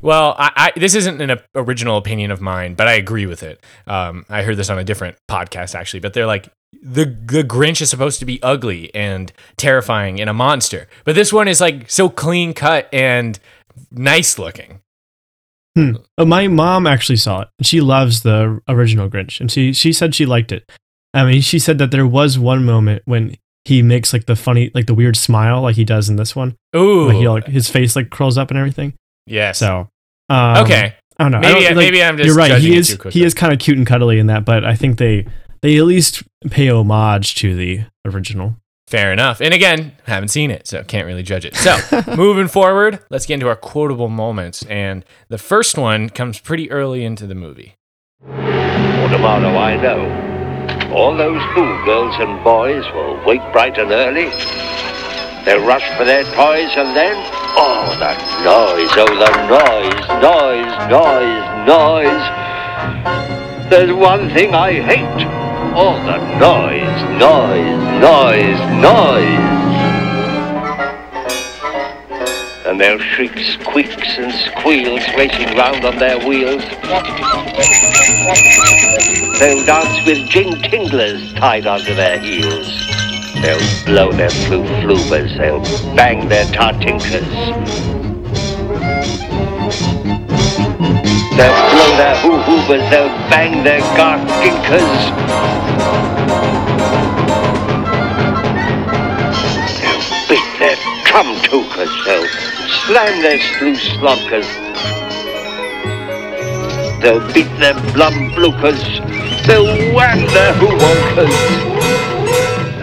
Well, I, I this isn't an original opinion of mine, but I agree with it. Um, I heard this on a different podcast actually, but they're like the the Grinch is supposed to be ugly and terrifying and a monster, but this one is like so clean cut and nice looking. Hmm. Uh, my mom actually saw it. and She loves the original Grinch, and she she said she liked it. I mean, she said that there was one moment when he makes like the funny, like the weird smile, like he does in this one. Ooh, Like he like his face like curls up and everything. Yes. So um, okay, I don't know. I maybe don't- like, maybe I'm just you're right. judging He is he is kind of cute and cuddly in that, but I think they they at least pay homage to the original. Fair enough. And again, haven't seen it, so can't really judge it. So, (laughs) moving forward, let's get into our quotable moments. And the first one comes pretty early into the movie. For tomorrow I know. All those schoolgirls and boys will wake bright and early. They'll rush for their toys and then, oh, the noise, oh, the noise, noise, noise, noise. There's one thing I hate. All the noise, noise, noise, noise. And their shrieks, squeaks, and squeals racing round on their wheels. They'll dance with jing tinglers tied onto their heels. They'll blow their flu flubers. They'll bang their tartinkers. They'll blow their hoo hoovers. They'll bang their garkinkers. They'll beat their trum. They'll slam their sluice slonkers. They'll beat their blum bloopers. They'll whack their hoo-wonkers.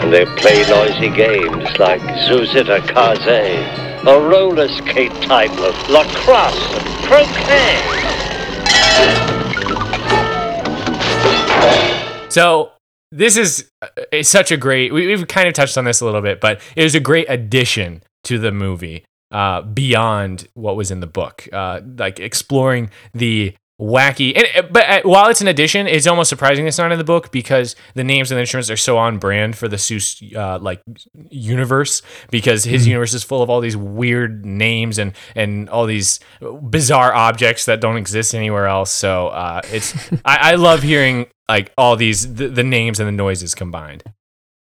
And they'll play noisy games like Zuzita Kaze, or roller skate type of lacrosse and croquet. So this is uh, it's such a great. We, we've kind of touched on this a little bit, but it was a great addition to the movie uh, beyond what was in the book. Uh, like exploring the wacky, and uh, but uh, while it's an addition, it's almost surprising it's not in the book because the names and the instruments are so on brand for the Seuss uh, like universe. Because his universe is full of all these weird names and and all these bizarre objects that don't exist anywhere else. So uh, it's (laughs) I, I love hearing like all these the, the names and the noises combined.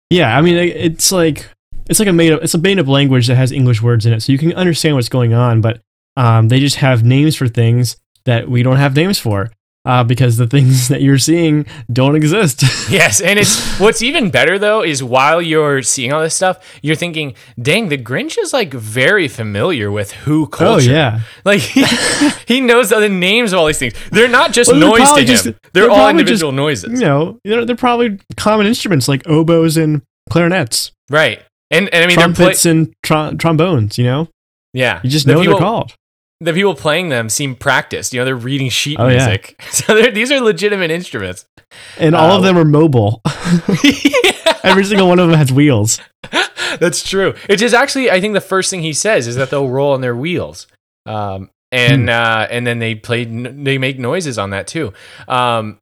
Yeah, I mean it's like it's like a made up it's a made up language that has English words in it, so you can understand what's going on, but um, they just have names for things that we don't have names for. Uh, because the things (laughs) that you're seeing don't exist. (laughs) Yes, and it's what's even better though is while you're seeing all this stuff, you're thinking, "Dang, the Grinch is like very familiar with Who culture." oh yeah, (laughs) like he, he knows the names of all these things. They're not just Well, they're noise to him; just- they're, they're all individual just, noises, you know, they're, they're probably common instruments like oboes and clarinets, right? And and I mean, trumpets and trom- trombones. You know, yeah, you just The know people- they're called. The people playing them seem practiced. You know, they're reading sheet Oh, yeah. music, (laughs) so they're, these are legitimate instruments. And all Uh, of them are mobile. (laughs) (laughs) Every single one of them has wheels. That's true. Which is actually, I think, the first thing he says is that they'll roll on their wheels, um, and Hmm. uh, and then they play, they make noises on that too. Um,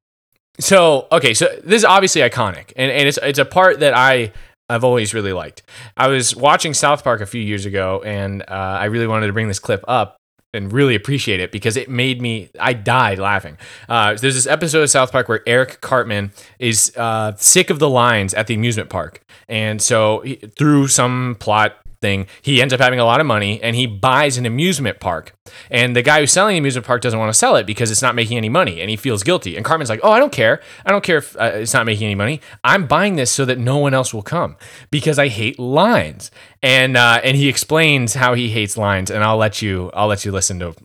so okay, so this is obviously iconic, and, and it's it's a part that I I've always really liked. I was watching South Park a few years ago, and uh, I really wanted to bring this clip up and really appreciate it because it made me I died laughing. Uh, there's this episode of South Park where Eric Cartman is uh, sick of the lines at the amusement park, and so he, through some plot thing, he ends up having a lot of money and he buys an amusement park. And the guy who's selling the amusement park doesn't want to sell it because it's not making any money and he feels guilty. And Cartman's like, "Oh, I don't care. I don't care if uh, it's not making any money. I'm buying this so that no one else will come because I hate lines." And uh, and he explains how he hates lines. And I'll let you I'll let you listen to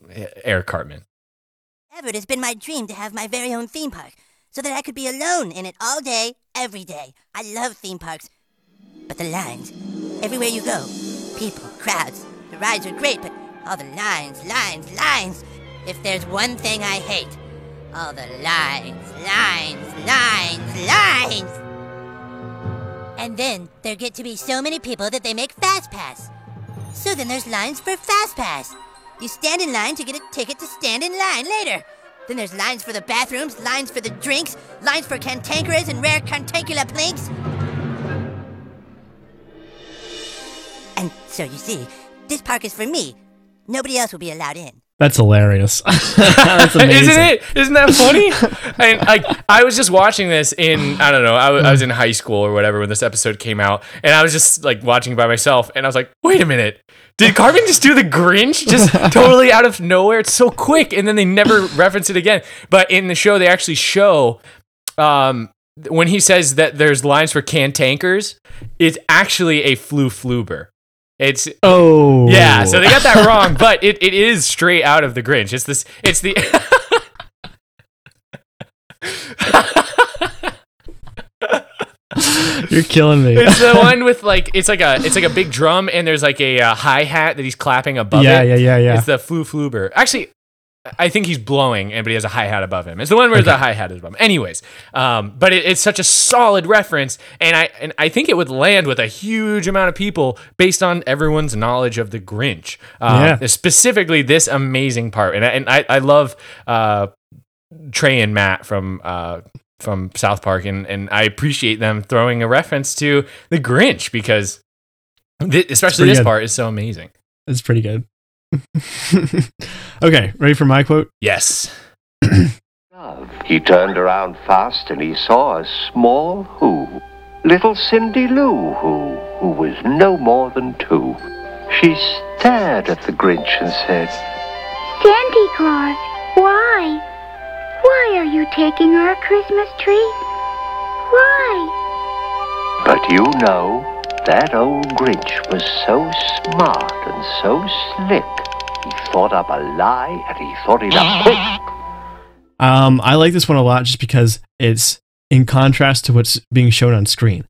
Eric Cartman. Ever, it has been my dream to have my very own theme park so that I could be alone in it all day, every day. I love theme parks. But the lines, everywhere you go, people, crowds, the rides are great, but all the lines, lines, lines. If there's one thing I hate, all the lines, lines, lines, lines. And then there get to be so many people that they make Fast Pass. So then there's lines for Fast Pass. You stand in line to get a ticket to stand in line later. Then there's lines for the bathrooms, lines for the drinks, lines for cantankerous and rare cantankula plinks. So you see, this park is for me. Nobody else will be allowed in. That's hilarious. (laughs) That's (laughs) amazing. Isn't it? Isn't that funny? (laughs) and like, I was just watching this in I don't know. I was, I was in high school or whatever when this episode came out, and I was just like watching by myself, and I was like, wait a minute. Did Cartman just do the Grinch just totally out of nowhere? It's so quick, and then they never reference it again. But in the show, they actually show um, when he says that there's lines for cantankers, it's actually a flu fluber. It's Oh. yeah, so they got that (laughs) wrong, but it, it is straight out of the Grinch. It's this it's the (laughs) You're killing me. it's the (laughs) one with like it's like a it's like a big drum and there's like a, uh hi hat that he's clapping above yeah, it. yeah, yeah, yeah. It's the flu fluber. Actually, I think he's blowing, and but he has a hi hat above him. It's the one where the hi hat is above him. Anyways, um, but it, it's such a solid reference, and I and I think it would land with a huge amount of people based on everyone's knowledge of the Grinch. Um, Yeah. specifically this amazing part, and I, and I, I love uh, Trey and Matt from. Uh, from South Park, and, and I appreciate them throwing a reference to the Grinch because, th- especially this good. part, is so amazing. It's pretty good. (laughs) okay, ready for my quote? Yes. He turned around fast and he saw a small who. Little Cindy Lou Who, who was no more than two. She stared at the Grinch and said, Santa Claus, why? Why are you taking our Christmas tree? Why? But you know, that old Grinch was so smart and so slick. He thought up a lie and he thought it up quick. Um, I like this one a lot just because it's in contrast to what's being shown on screen.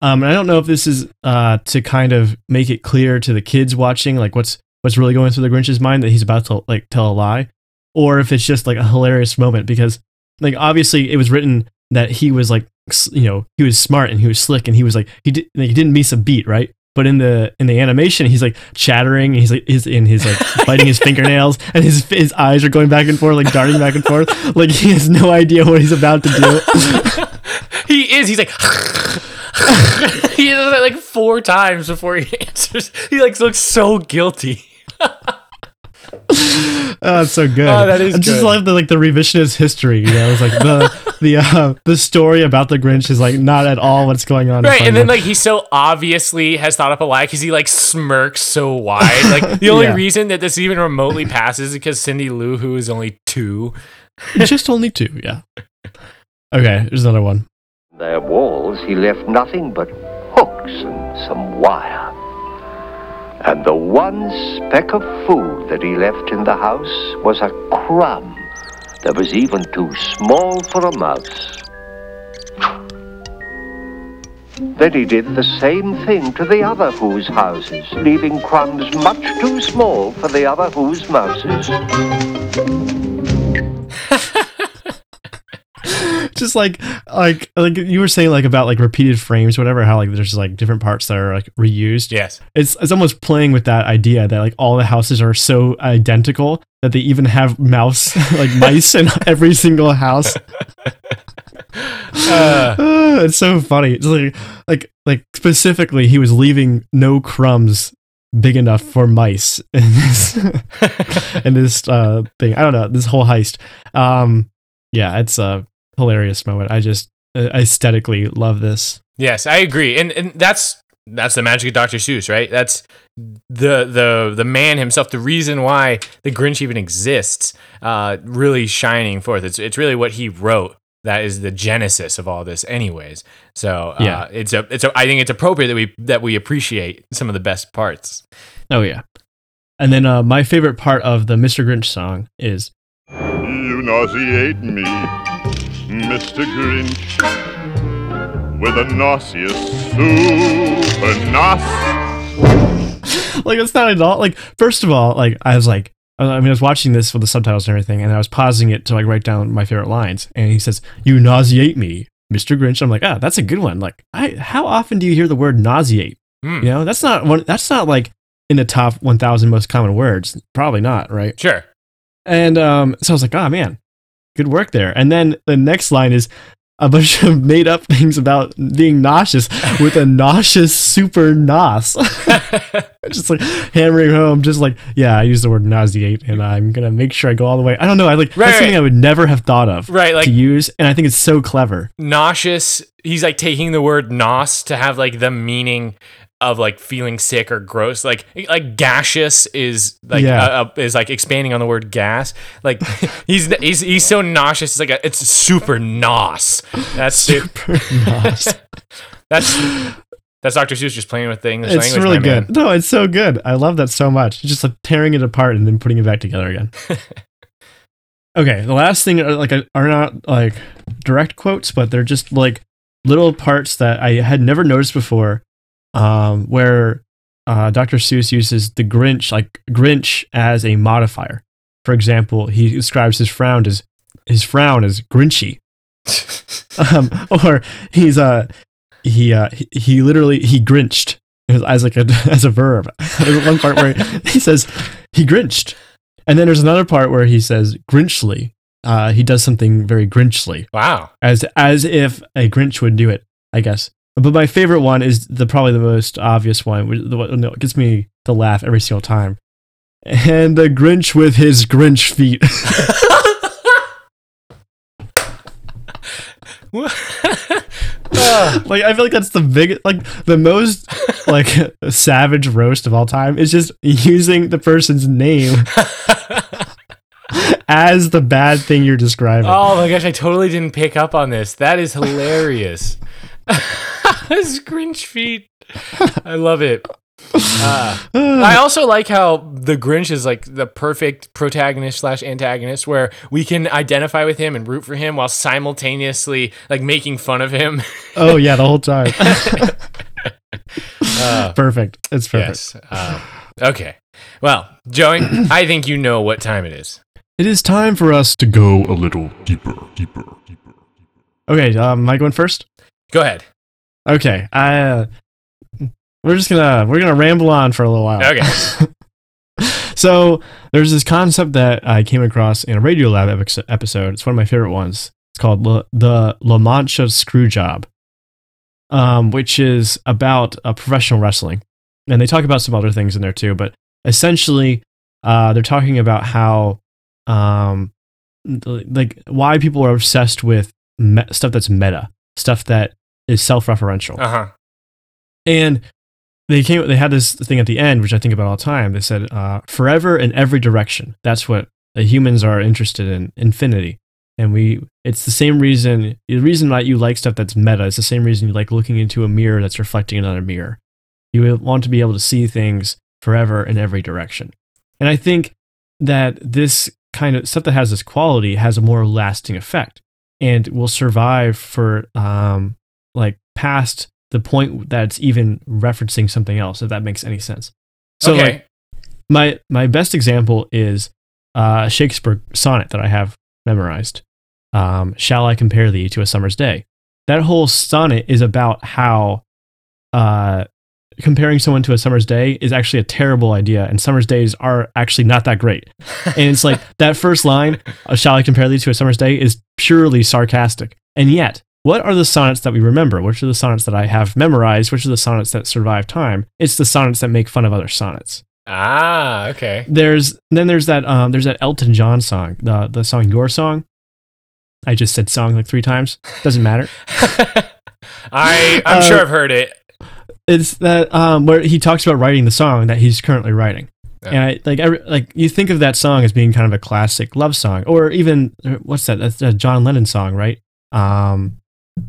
Um, and I don't know if this is uh, to kind of make it clear to the kids watching, like what's what's really going through the Grinch's mind that he's about to like tell a lie, or if it's just like a hilarious moment because, like, obviously it was written that he was like, you know, he was smart and he was slick and he was like he did like, he didn't miss a beat, right? But in the in the animation, he's like chattering he's like he's in his like biting his fingernails (laughs) and his his eyes are going back and forth, like darting back and forth, like he has no idea what he's about to do. (laughs) He is. He's like. (laughs) he does that like four times before he answers. He like looks so guilty. Oh, that's so good. Oh, that is I just good. love the like the revisionist history. You know, it's like the the uh, the story about the Grinch is like not at all what's going on. Right, and then like he so obviously has thought up a lie because he like smirks so wide. Like the only (laughs) Yeah. reason that this even remotely passes is because Cindy Lou, who is only two, (laughs) just only two. Yeah. Okay, there's another one. Their walls he left nothing but hooks and some wire. And the one speck of food that he left in the house was a crumb that was even too small for a mouse. Then he did the same thing to the other Who's houses, leaving crumbs much too small for the other Who's mouses. Just like like like you were saying like about like repeated frames, whatever. How like there's like different parts that are like reused. yes, It's it's almost playing with that idea that like all the houses are so identical that they even have mouse (laughs) like mice in (laughs) every single house. Uh, Uh, (laughs) it's so funny. It's like like like specifically he was leaving no crumbs big enough for mice in this in this uh, thing. I don't know this whole heist. Um, yeah, it's a hilarious moment. I just uh, aesthetically love this. Yes, I agree, and and that's that's the magic of Dr. Seuss, right? That's the the the man himself, the reason why the Grinch even exists, uh, really shining forth. It's it's really what he wrote that is the genesis of all this, anyways. So uh, Yeah. it's a it's a I think it's appropriate that we that we appreciate some of the best parts. Oh yeah. And then uh, my favorite part of the Mr. Grinch song is You nauseate me, Mr. Grinch, with a nauseous super nos. like it's not at all like first of all like I was like I mean I was watching this with the subtitles and everything and I was pausing it to like write down my favorite lines and he says you nauseate me Mr. Grinch I'm like ah that's a good one like I how often do you hear the word nauseate Hmm. you know that's not one that's not like in the top 1000 most common words probably not right Sure. and um, so I was like, oh man, good work there. And then the next line is a bunch of (laughs) made up things about being nauseous with a nauseous super nos. (laughs) just like hammering home, just like, yeah, I use the word nauseate and I'm going to make sure I go all the way. I don't know. I like, Right, that's something. I would never have thought of Right, like to use. And I think it's so clever. nauseous. He's like taking the word nos to have like the meaning of like feeling sick or gross. Like like gaseous is like Yeah. uh, uh, is like expanding on the word gas. Like (laughs) he's he's he's so nauseous. It's like a, it's super nos. That's Super nos. (laughs) that's that's Dr. Seuss just playing with the English It's language. really man. good. No, it's so good. I love that so much. Just like tearing it apart and then putting it back together again. (laughs) okay, the last thing are like are not like direct quotes, but they're just like little parts that I had never noticed before. Um, where uh, Dr. Seuss uses the Grinch like Grinch as a modifier. For example, he describes his frown as his frown as Grinchy (laughs) um, or he's uh he uh he, he literally he grinched as- as like a (laughs) as a verb. There's one part where he says he grinched, and then there's another part where he says grinchly. Uh, he does something very grinchly, Wow. as as if a Grinch would do it, I guess. But my favorite one is the probably the most obvious one. which- The one that gets me to laugh every single time. And the Grinch with his Grinch feet. (laughs) (laughs) like I feel like that's the biggest, like the most like (laughs) savage roast of all time is just using the person's name as the bad thing you're describing. Oh my gosh, I totally didn't pick up on this. That is hilarious. (laughs) His Grinch feet. I love it. Uh, I also like how the Grinch is like the perfect protagonist slash antagonist, where we can identify with him and root for him while simultaneously like making fun of him. (laughs) oh yeah, the whole time. (laughs) Uh, perfect. It's perfect. yes. Uh, okay. Well, Joey, (clears throat) I think you know what time it is. It is time for us to Go a little deeper, deeper, deeper. Okay, um, am I going first? Go ahead. Okay, I. Uh, we're just gonna we're gonna ramble on for a little while. Okay. (laughs) so there's this concept that I came across in a Radio Lab epi- episode. It's one of my favorite ones. It's called La, the La Mancha Screw Job, um, which is about uh, professional wrestling, and they talk about some other things in there too. But essentially, uh, they're talking about how, um, like why people are obsessed with me- stuff that's meta, stuff that is self-referential. Uh huh. And they came. They had this thing at the end, which I think about all the time. They said, uh, "Forever in every direction." That's what the humans are interested in. Infinity, and we. It's the same reason. The reason why you like stuff that's meta is the same reason you like looking into a mirror that's reflecting another mirror. You want to be able to see things forever in every direction. And I think that this kind of stuff that has this quality has a more lasting effect and will survive for um, like past the point that it's even referencing something else, if that makes any sense. So okay. like my my best example is uh, a Shakespeare sonnet that I have memorized. Um, Shall I compare thee to a summer's day? That whole sonnet is about how uh, comparing someone to a summer's day is actually a terrible idea, and summer's days are actually not that great. (laughs) And it's like that first line, "Shall I compare thee to a summer's day?" is purely sarcastic, and yet what are the sonnets that we remember? Which are the sonnets that I have memorized? Which are the sonnets that survive time? It's the sonnets that make fun of other sonnets. Ah, okay. There's then there's that um there's that Elton John song, the the song Your Song. I just said song like three times. Doesn't matter. (laughs) I I'm Uh, sure I've heard it. It's that um where he talks about writing the song that he's currently writing. Yeah. And I like I, like you think of that song as being kind of a classic love song, or even what's that? That's a John Lennon song, right? Um,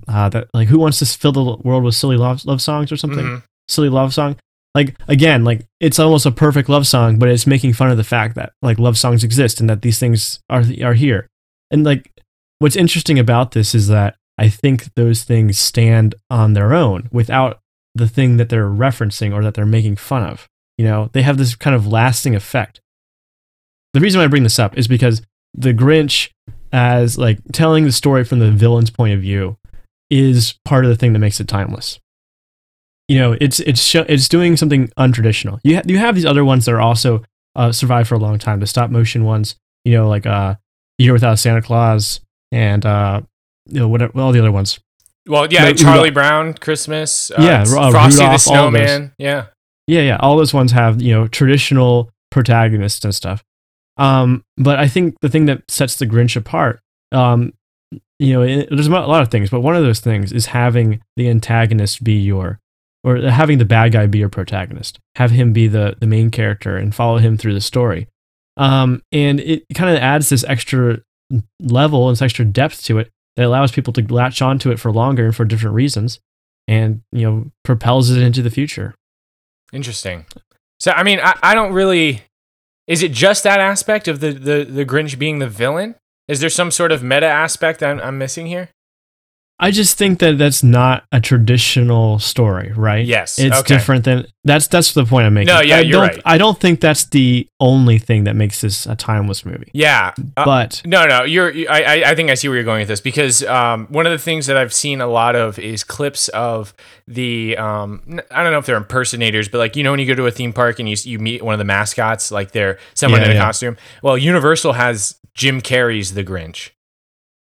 uh, that like who wants to fill the world with silly love love songs or something? Mhm. Silly love song. Like again, like it's almost a perfect love song, but it's making fun of the fact that like love songs exist and that these things are are here. And like what's interesting about this is that I think those things stand on their own without the thing that they're referencing or that they're making fun of. You know, they have this kind of lasting effect. The reason why I bring this up is because the Grinch, as like telling the story from the villain's point of view, is part of the thing that makes it timeless. You know, it's it's sho- it's doing something untraditional. You ha- you have these other ones that are also uh, survived for a long time. The stop motion ones, you know, like uh, Year Without Santa Claus and uh, you know, whatever, all the other ones. Well, yeah, Like Charlie Rudolph- Brown, Christmas. Uh, Yeah, uh, Frosty the Rudolph, those. Snowman. Yeah. Yeah, yeah. All those ones have, you know, traditional protagonists and stuff. Um, but I think the thing that sets the Grinch apart, um, you know, it, there's a lot of things, but one of those things is having the antagonist be your, or having the bad guy be your protagonist. Have him be the the main character and follow him through the story. Um, and it kind of adds this extra level and this extra depth to it that allows people to latch onto it for longer and for different reasons, and you know, propels it into the future. Interesting. So, I mean, I, I don't really. Is it just that aspect of the, the, the Grinch being the villain? Is there some sort of meta aspect I'm, I'm missing here? I just think that that's not a traditional story, right? Yes, it's okay. different than that's that's the point I'm making. No, yeah, I you're don't, right. I don't think that's the only thing that makes this a timeless movie. Yeah. Uh, But No, no, you're. I, I, I think I see where you're going with this because um, one of the things that I've seen a lot of is clips of the. Um, I don't know if they're impersonators, but like you know when you go to a theme park and you you meet one of the mascots, like they're someone Yeah, in a yeah. costume. Well, Universal has Jim Carrey's The Grinch.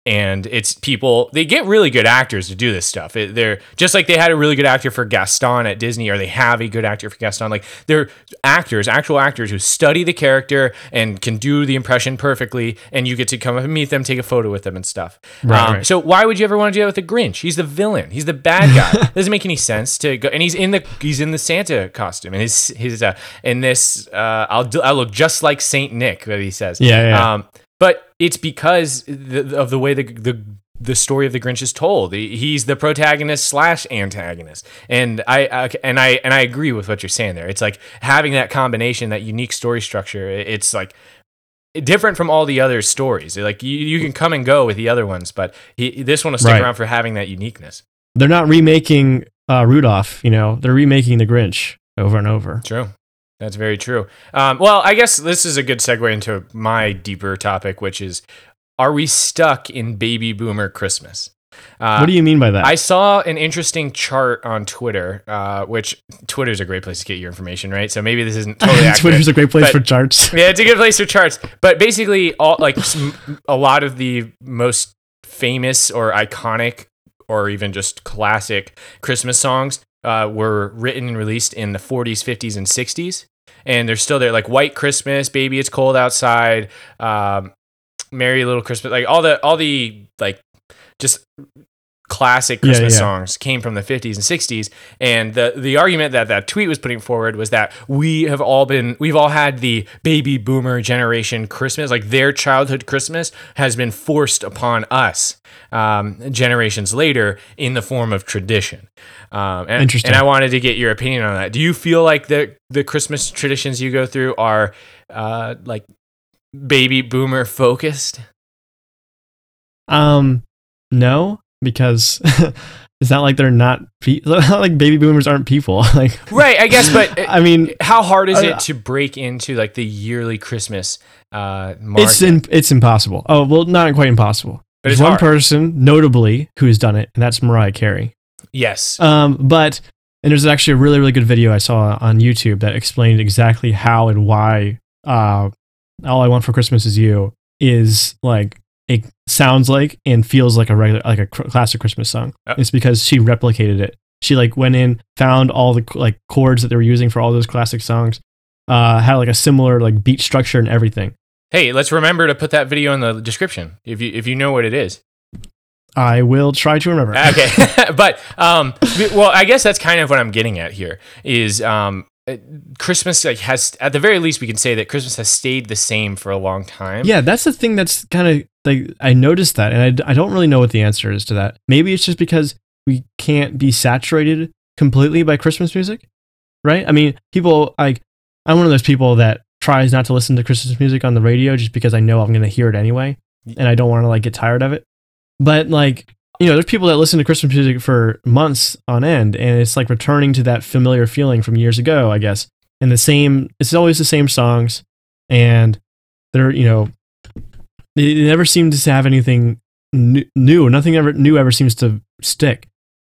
And it's people. They get really good actors to do this stuff. It, they're just like they had a really good actor for Gaston at Disney, or they have a good actor for Gaston. Like they're actors, actual actors who study the character and can do the impression perfectly. And you get to come up and meet them, take a photo with them, and stuff. Right, Um, right. So why would you ever want to do that with the Grinch? He's the villain. He's the bad guy. (laughs) Doesn't make any sense to go. And he's in the he's in the Santa costume, and his his uh, in this uh, I'll do, I look just like Saint Nick. That he says. Yeah, yeah. Um, but it's because the, of the way the, the the story of the Grinch is told. He's the protagonist slash antagonist, and I, I and I and I agree with what you're saying there. It's like having that combination, that unique story structure. It's like different from all the other stories. Like you, you can come and go with the other ones, but he, this one will stick Right. around for having that uniqueness. they're not remaking uh, Rudolph. You know, they're remaking the Grinch over and over. True. That's very true. Um, well, I guess this is a good segue into my deeper topic, which is: Are we stuck in baby boomer Christmas? Uh, what do you mean by that? I saw an interesting chart on Twitter, uh, which Twitter's a great place to get your information, right? So maybe this isn't (laughs) totally accurate. Twitter's a great place for charts. (laughs) yeah, it's a good place for charts. But basically, all like a lot of the most famous or iconic or even just classic Christmas songs uh, were written and released in the 40s, 50s, and 60s, and they're still there. Like White Christmas, Baby It's Cold Outside, um, Merry Little Christmas, like all the all the like just classic Yeah, Christmas yeah. songs came from the 50s and 60s and the the argument that that tweet was putting forward was that we have all been we've all had the baby boomer generation Christmas like their childhood Christmas has been forced upon us um, generations later in the form of tradition. Um, and, Interesting. and I wanted to get your opinion on that. Do you feel like the the Christmas traditions you go through are uh, like baby boomer focused? Um, no, because (laughs) it's not like they're not. Pe- not like baby boomers aren't people. (laughs) like, right I guess but (laughs) I mean, how hard is Uh, it to break into like the yearly Christmas uh market? it's in, it's impossible. Oh well, not quite impossible. But There's one hard. person, notably, who's done it, and that's Mariah Carey. yes. Um, but and there's actually a really really good video I saw on YouTube that explained exactly how and why uh, "All I Want for Christmas Is You" is like it sounds like and feels like a regular like a cr- classic Christmas song. It's because she replicated it. She like went in, found all the like chords that they were using for all those classic songs. Uh, had like a similar like beat structure and everything. Hey, let's remember to put that video in the description if you if you know what it is. I will try to remember. Okay, (laughs) (laughs) but um, well, I guess that's kind of what I'm getting at here is um, uh, Christmas like has at the very least we can say that Christmas has stayed the same for a long time. Yeah, that's the thing that's kind of like I noticed that, and I, I don't really know what the answer is to that. Maybe it's just because we can't be saturated completely by Christmas music, right? I mean, people like I'm one of those people that tries not to listen to Christmas music on the radio just because I know I'm going to hear it anyway, and I don't want to like get tired of it. But like you know, there's people that listen to Christmas music for months on end, and it's like returning to that familiar feeling from years ago, I guess. And the same, it's always the same songs, and they're you know they never seem to have anything new, new. Nothing ever new ever seems to stick.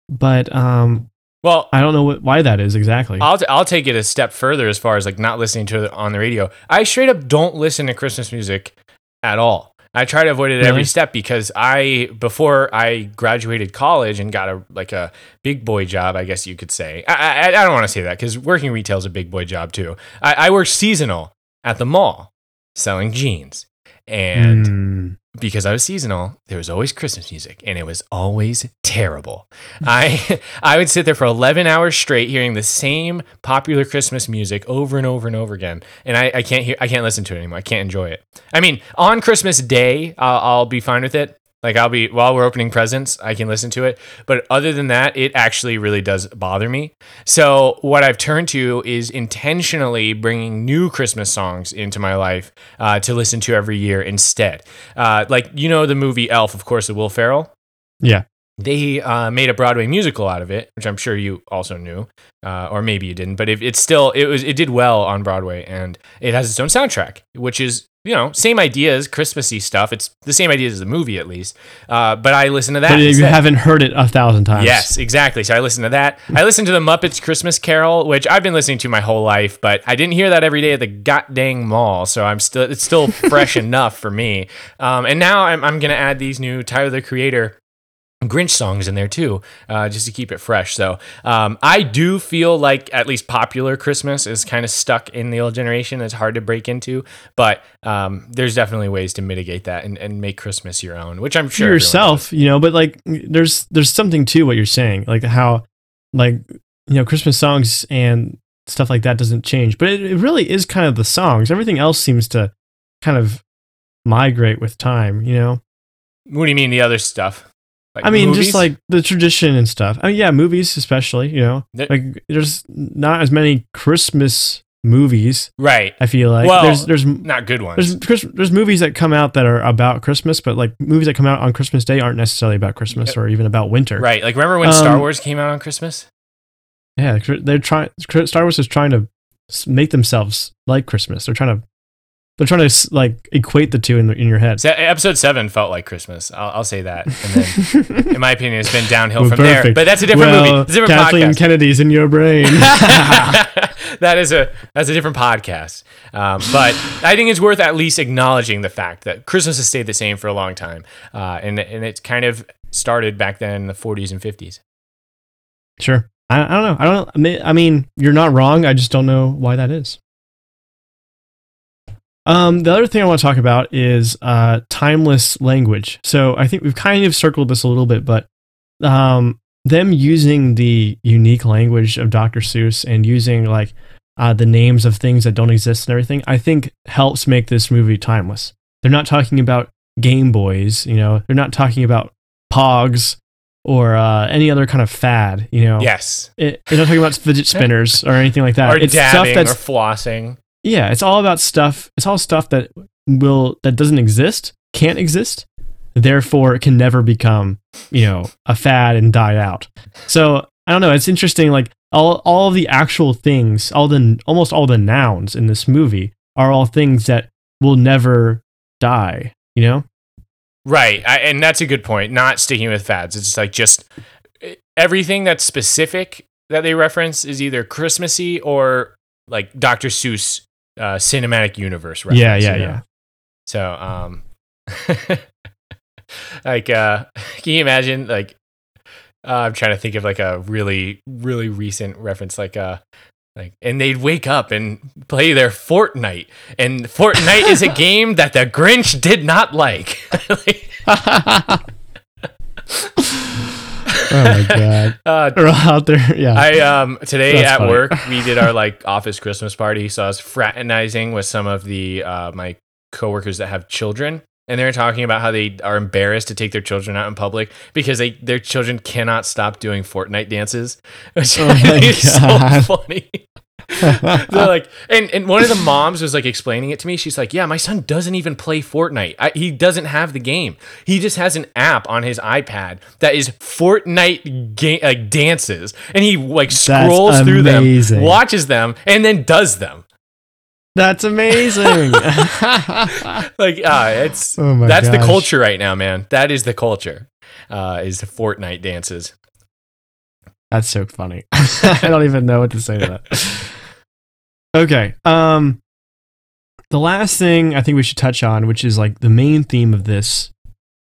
But um, Well, I don't know what, why that is exactly. I'll, t- I'll take it a step further as far as like not listening to it on the radio. I straight up don't listen to Christmas music at all. I try to avoid it every Really? step because I before I graduated college and got a like a big boy job, I guess you could say. I I, I don't want to say that because working retail is a big boy job too. I, I worked seasonal at the mall selling jeans, and Mm. because I was seasonal, there was always Christmas music, and it was always terrible. I (laughs) I would sit there for eleven hours straight, hearing the same popular Christmas music over and over and over again, and I, I can't hear, I can't listen to it anymore. I can't enjoy it. I mean, on Christmas Day, I'll, I'll be fine with it. Like I'll be while we're opening presents, I can listen to it. But other than that, it actually really does bother me. So what I've turned to is intentionally bringing new Christmas songs into my life uh, to listen to every year instead. Uh, like you know the movie Elf, of course, with Will Ferrell Yeah. they uh, made a Broadway musical out of it, which I'm sure you also knew, uh, or maybe you didn't. But if it's still, it was, it did well on Broadway, and it has its own soundtrack, which is you know same ideas, Christmassy stuff. It's the same ideas as the movie, at least. Uh, but I listen to that. But you instead. haven't heard it a thousand times. Yes, exactly. So I listen to that. I listened to the Muppets Christmas Carol, which I've been listening to my whole life, but I didn't hear that every day at the god dang mall. So I'm still it's still (laughs) fresh enough for me. Um, and now I'm I'm gonna add these new Tyler the Creator Grinch songs in there too, uh, just to keep it fresh. So um, I do feel like at least popular Christmas is kind of stuck in the old generation. It's hard to break into, but um, there's definitely ways to mitigate that and, and make Christmas your own, which I'm sure yourself, you know, but like there's there's something to what you're saying, like how like you know Christmas songs and stuff like that doesn't change, but it, it really is kind of the songs. Everything else seems to kind of migrate with time, you know. What do you mean the other stuff? Like I mean, movies? just like the tradition and stuff. I mean, yeah, movies especially. You know, like there's not as many Christmas movies. right, I feel like Well, there's there's not good ones. there's there's movies that come out that are about Christmas, but like movies that come out on Christmas Day aren't necessarily about Christmas or even about winter. Right, like remember when Star Um, Wars came out on Christmas? Yeah, they're trying. Star Wars is trying to make themselves like Christmas. They're trying to they're trying to like equate the two in the, in your head. Se- episode seven felt like Christmas. I'll, I'll say that. And then, (laughs) in my opinion, it's been downhill Well, from there. But that's a different well, movie. It's a different Kathleen podcast. Kennedy's in your brain. (laughs) that is a that's a different podcast. Um, but I think it's worth at least acknowledging the fact that Christmas has stayed the same for a long time, uh, and and it's kind of started back then in the 40s and 50s. Sure. I, I don't know. I don't. I mean, you're not wrong. I just don't know why that is. Um, the other thing I want to talk about is uh, timeless language. So I think we've kind of circled this a little bit, but um, them using the unique language of Dr. Seuss and using like uh, the names of things that don't exist and everything, I think helps make this movie timeless. They're not talking about Game Boys, you know. They're not talking about Pogs or uh, any other kind of fad, you know. Yes, It, they're not talking about fidget spinners or anything like that. or it's stuff dabbing or that's flossing. Yeah, it's all about stuff. It's all stuff that will that doesn't exist, can't exist, therefore it can never become, you know, a fad and die out. So I don't know. It's interesting. Like all all of the actual things, all the almost all the nouns in this movie are all things that will never die. You know? Right, I, and that's a good point. Not sticking with fads. It's like just everything that's specific that they reference is either Christmassy or like Dr. Seuss uh, cinematic universe. Reference, yeah, yeah, you know? yeah. So, um, (laughs) like, uh, (laughs) can you imagine? Like, uh, I'm trying to think of like a really, really recent reference, like, uh, like, and they'd wake up and play their Fortnite, and Fortnite is a (laughs) game that the Grinch did not like. Like, (laughs) Oh my (laughs) god. uh, They're all out there. Yeah. I um today That's at funny. work we did our (laughs) like office Christmas party, so I was fraternizing with some of the uh, my coworkers that have children, and they're talking about how they are embarrassed to take their children out in public because they their children cannot stop doing Fortnite dances, which Oh I think is so funny. (laughs) They're like, and, and one of the moms was like explaining it to me. She's like, "Yeah, my son doesn't even play Fortnite. I, he doesn't have the game. He just has an app on his iPad that is Fortnite ga- like dances, and he like scrolls through them, watches them, and then does them. That's amazing. (laughs) (laughs) Like, ah, it's Oh that's the culture right now, man. That is the culture. Uh, is the Fortnite dances. That's so funny. I don't even know what to say to that. Okay. Um the last thing I think we should touch on, which is like the main theme of this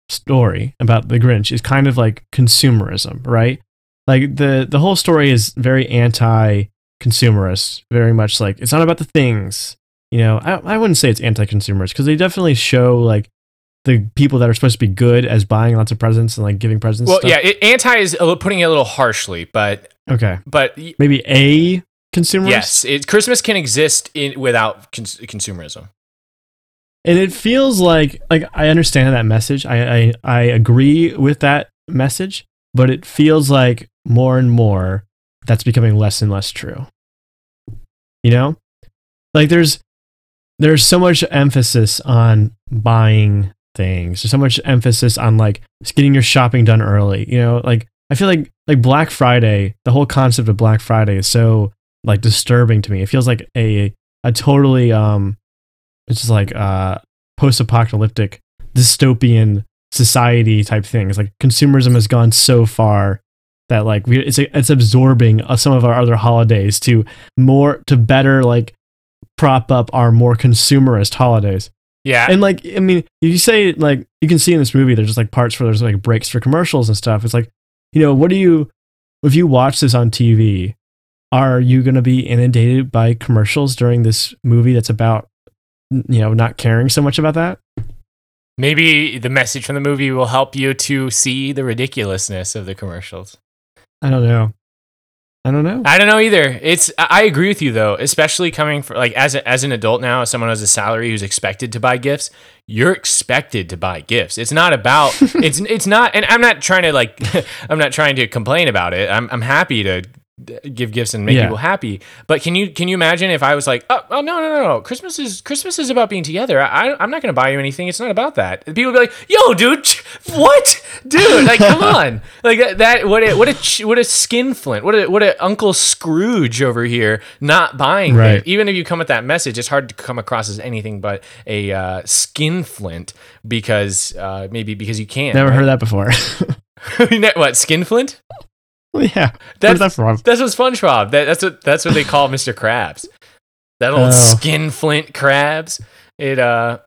story about the Grinch is kind of like consumerism, right? Like the the whole story is very anti-consumerist, very much like it's not about the things. You know, I I wouldn't say it's anti-consumerist because they definitely show like the people that are supposed to be good as buying lots of presents and like giving presents. Well, yeah, it, anti is a little- putting it a little harshly, but Okay. but Maybe a consumerist. Yes, it, Christmas can exist in without cons- consumerism. and it feels like like I understand that message. I, I I agree with that message, but it feels like more and more that's becoming less and less true. You know, like there's there's so much emphasis on buying things. There's so much emphasis on like getting your shopping done early. You know, like I feel like like Black Friday, the whole concept of Black Friday is so like disturbing to me. It feels like a a totally um it's just like uh post-apocalyptic dystopian society type thing. It's like consumerism has gone so far that like we it's it's absorbing some of our other holidays to more to better like prop up our more consumerist holidays. Yeah, And like, I mean, you say like you can see in this movie, there's just like parts where there's like breaks for commercials and stuff. It's like, you know, what do you if you watch this on TV, are you going to be inundated by commercials during this movie that's about you know not caring so much about that? maybe the message from the movie will help you to see the ridiculousness of the commercials. I don't know. I don't know. I don't know either. It's I agree with you though, especially coming from like as a, as an adult now, as someone who has a salary who's expected to buy gifts. You're expected to buy gifts. It's not about (laughs) it's it's not, and I'm not trying to like (laughs) I'm not trying to complain about it. I'm I'm happy to give gifts and make Yeah. people happy. But can you can you imagine if I was like, oh, oh no no no no, Christmas is Christmas is about being together. I I'm not gonna buy you anything. It's not about that. And people would be like, yo, dude, what, dude? Like, come (laughs) on, like that, that what a what a what a skinflint, what a what a Uncle Scrooge over here not buying Right. things. Even if you come with that message, it's hard to come across as anything but a uh, skinflint because uh, maybe because you can't. Never heard that before. (laughs) (laughs) what skinflint? (laughs) yeah. That's that from? That's what SpongeBob. That, that's what that's what they call Mr. Krabs. That old Oh. skin flint Krabs. It uh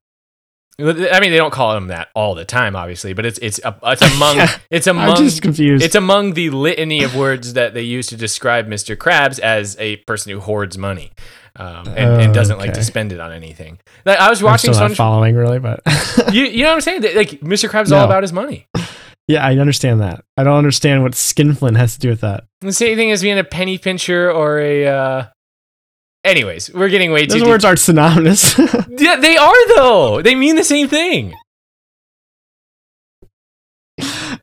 I mean they don't call him that all the time obviously, but it's it's it's among (laughs) Yeah. it's I'm among just confused. it's among the litany of words that they use to describe Mr. Krabs as a person who hoards money. Um, and, and doesn't like to spend it on anything. Like, I was I'm watching still not SpongeBob. following really, but (laughs) You, you know what I'm saying? Like Mr. Krabs is all about his money. Yeah, I understand that. I don't understand what skinflint has to do with that. The same thing as being a penny pincher or a. Uh... Anyways, we're getting way too. Those deep. words aren't synonymous. (laughs) Yeah, they are though. They mean the same thing.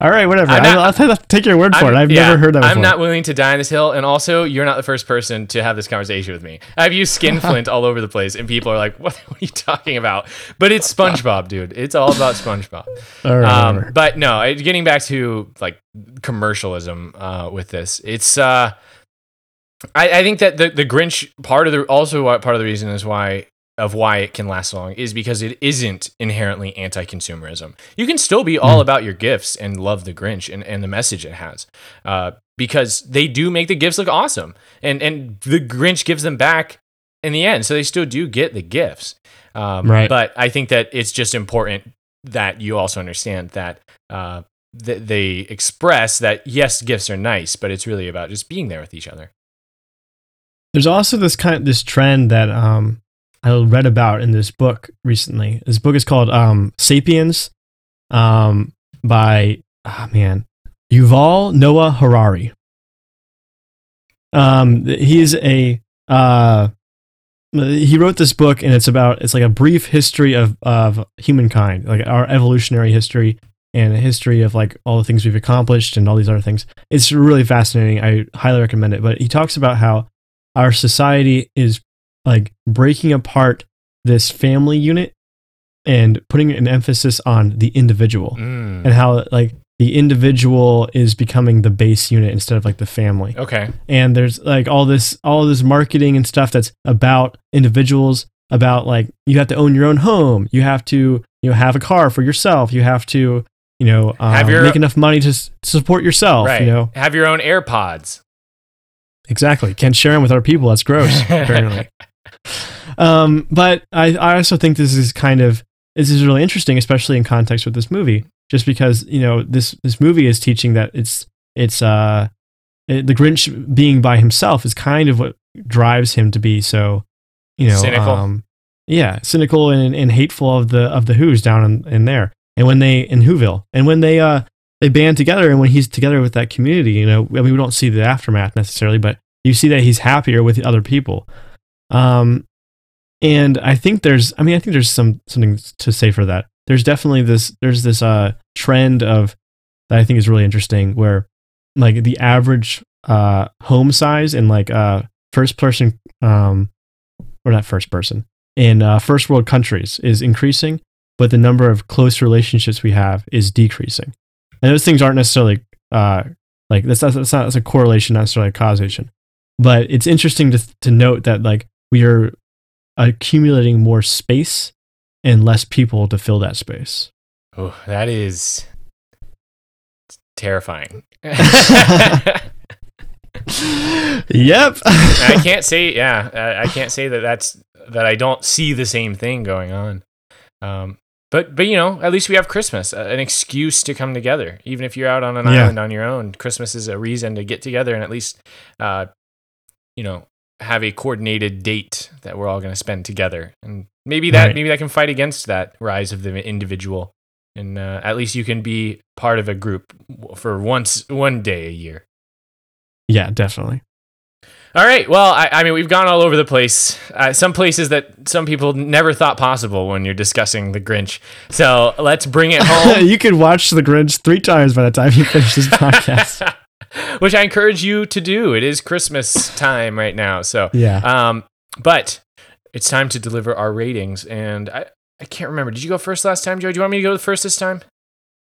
All right, whatever. Not- will take your word for I'm- it. I've yeah, never heard that before. I'm not willing to die on this hill, and also you're not the first person to have this conversation with me. I've used skinflint (laughs) all over the place, and people are like, "What, (laughs) what are you talking about?" But it's SpongeBob, dude. It's all about SpongeBob. All right, Um, but no, getting back to like commercialism uh, with this, it's. Uh, I, I think that the the Grinch part of the also part of the reason is why of why it can last so long is because it isn't inherently anti-consumerism. You can still be all about your gifts and love the Grinch and, and the message it has, uh, because they do make the gifts look awesome, and and the Grinch gives them back in the end, so they still do get the gifts. Um, Right. But I think that it's just important that you also understand that uh, th- they express that yes, gifts are nice, but it's really about just being there with each other. There's also this kind of, this trend that um, I read about in this book recently. This book is called um, *Sapiens* um, by ah man Yuval Noah Harari. Um, he's a uh, he wrote this book and it's about it's like a brief history of of humankind, like our evolutionary history and a history of like all the things we've accomplished and all these other things. It's really fascinating. I highly recommend it. But he talks about how our society is like breaking apart this family unit and putting an emphasis on the individual Mm. and how like the individual is becoming the base unit instead of like the family Okay. and there's like all this all this marketing and stuff that's about individuals about like you have to own your own home you have to you know have a car for yourself you have to you know um, Have your- make enough money to s- support yourself Right. you know Have your own AirPods. exactly can't share them with other people that's gross (laughs) apparently um but i i also think this is kind of this is really interesting especially in context with this movie just because you know this this movie is teaching that it's it's uh it, the grinch being by himself is kind of what drives him to be so you know Cynical. um yeah cynical and, and hateful of the of the Whos down in, in there. And when they in whoville. And when they uh they band together and when he's together with that community you know i mean we don't see the aftermath necessarily but you see that he's happier with other people um and i think there's i mean i think there's some something to say for that. There's definitely this there's this uh trend of that i think is really interesting where like the average uh home size in like uh first person um or not first person in uh, first world countries is increasing but the number of close relationships we have is decreasing. And those things aren't necessarily uh like that's not, that's not that's a correlation not necessarily a causation. But it's interesting to to note that like we are accumulating more space and less people to fill that space Oh, that is terrifying. (laughs) yep I can't say, yeah, I- can't say that that's that I don't see the same thing going on. Um, but but you know, at least we have Christmas, an excuse to come together. Even if you're out on an Yeah. island on your own, Christmas is a reason to get together and at least, uh, you know, have a coordinated date that we're all going to spend together. And maybe that Right. maybe that can fight against that rise of the individual. And uh, at least you can be part of a group for once one day a year. yeah definitely All right. Well, I, I mean, we've gone all over the place. Uh, some places that some people never thought possible when you're discussing the Grinch. So let's bring it (laughs) home, you could watch the grinch three times by the time you finish this (laughs) podcast (laughs) which I encourage you to do. It is Christmas time right now. So, yeah um, but it's time to deliver our ratings. And I, I can't remember. Did you go first last time, Joey? Do you want me to go first this time?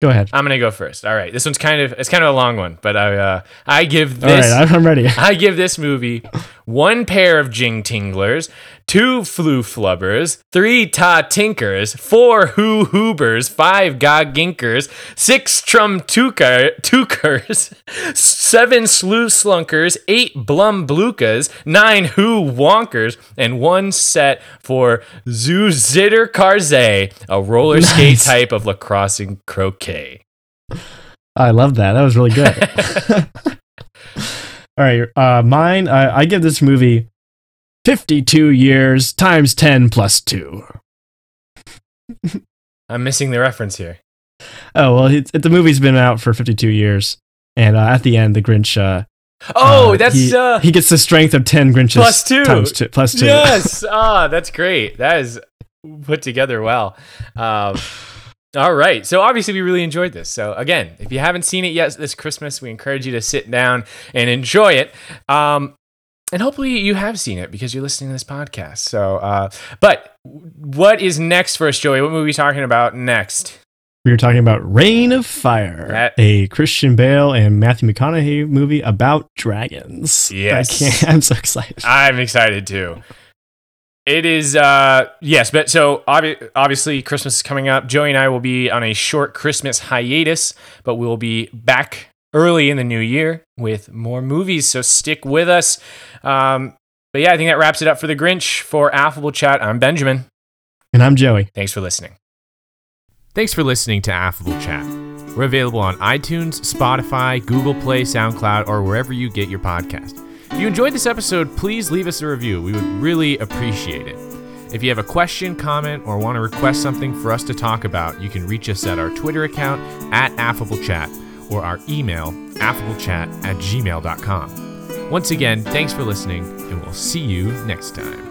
go ahead I'm gonna go first. All right. This one's kind of it's kind of a long one, but I uh, I give this. right I'm- i'm ready (laughs) I give this movie one pair of Jing Tinglers, two Flu Flubbers, three Ta Tinkers, four Hoo Hoobers, five Gog Ginkers, six Trum Tukers, seven Slew Slunkers, eight Blum Blukas, nine Who Wonkers, and one set for Zoo Zitter Karze, a roller (laughs) skate type of lacrosse and croquet. I love that. That was really good. (laughs) All right, uh, mine. I, I give this movie fifty-two years times ten plus two. (laughs) I'm missing the reference here. Oh well, it's, it, the movie's been out for fifty-two years, and uh, at the end, the Grinch. Uh, Oh, uh, that's he, uh, he gets the strength of ten Grinches Plus two. times two plus two. Yes. (laughs) Ah, that's great. That is put together well. Um, all right. So obviously we really enjoyed this. So again, if you haven't seen it yet this Christmas, we encourage you to sit down and enjoy it. Um, and hopefully you have seen it because you're listening to this podcast. So, uh, but what is next for us, Joey? What movie are we talking about next? We are talking about Reign of Fire, That- a Christian Bale and Matthew McConaughey movie about dragons. Yes. I can't, (laughs) I'm so excited. I'm excited too. It is, uh, yes, but so obvi- obviously Christmas is coming up. Joey and I will be on a short Christmas hiatus, but we will be back early in the new year with more movies. So stick with us. Um, but yeah, I think that wraps it up for the Grinch. For Affable Chat, I'm Benjamin. And I'm Joey. Thanks for listening. Thanks for listening to Affable Chat. We're available on iTunes, Spotify, Google Play, SoundCloud, or wherever you get your podcast. If you enjoyed this episode, please leave us a review. We would really appreciate it. If you have a question, comment, or want to request something for us to talk about, you can reach us at our Twitter account at AffableChat or our email, affablechat at gmail.com. Once again, thanks for listening, and we'll see you next time.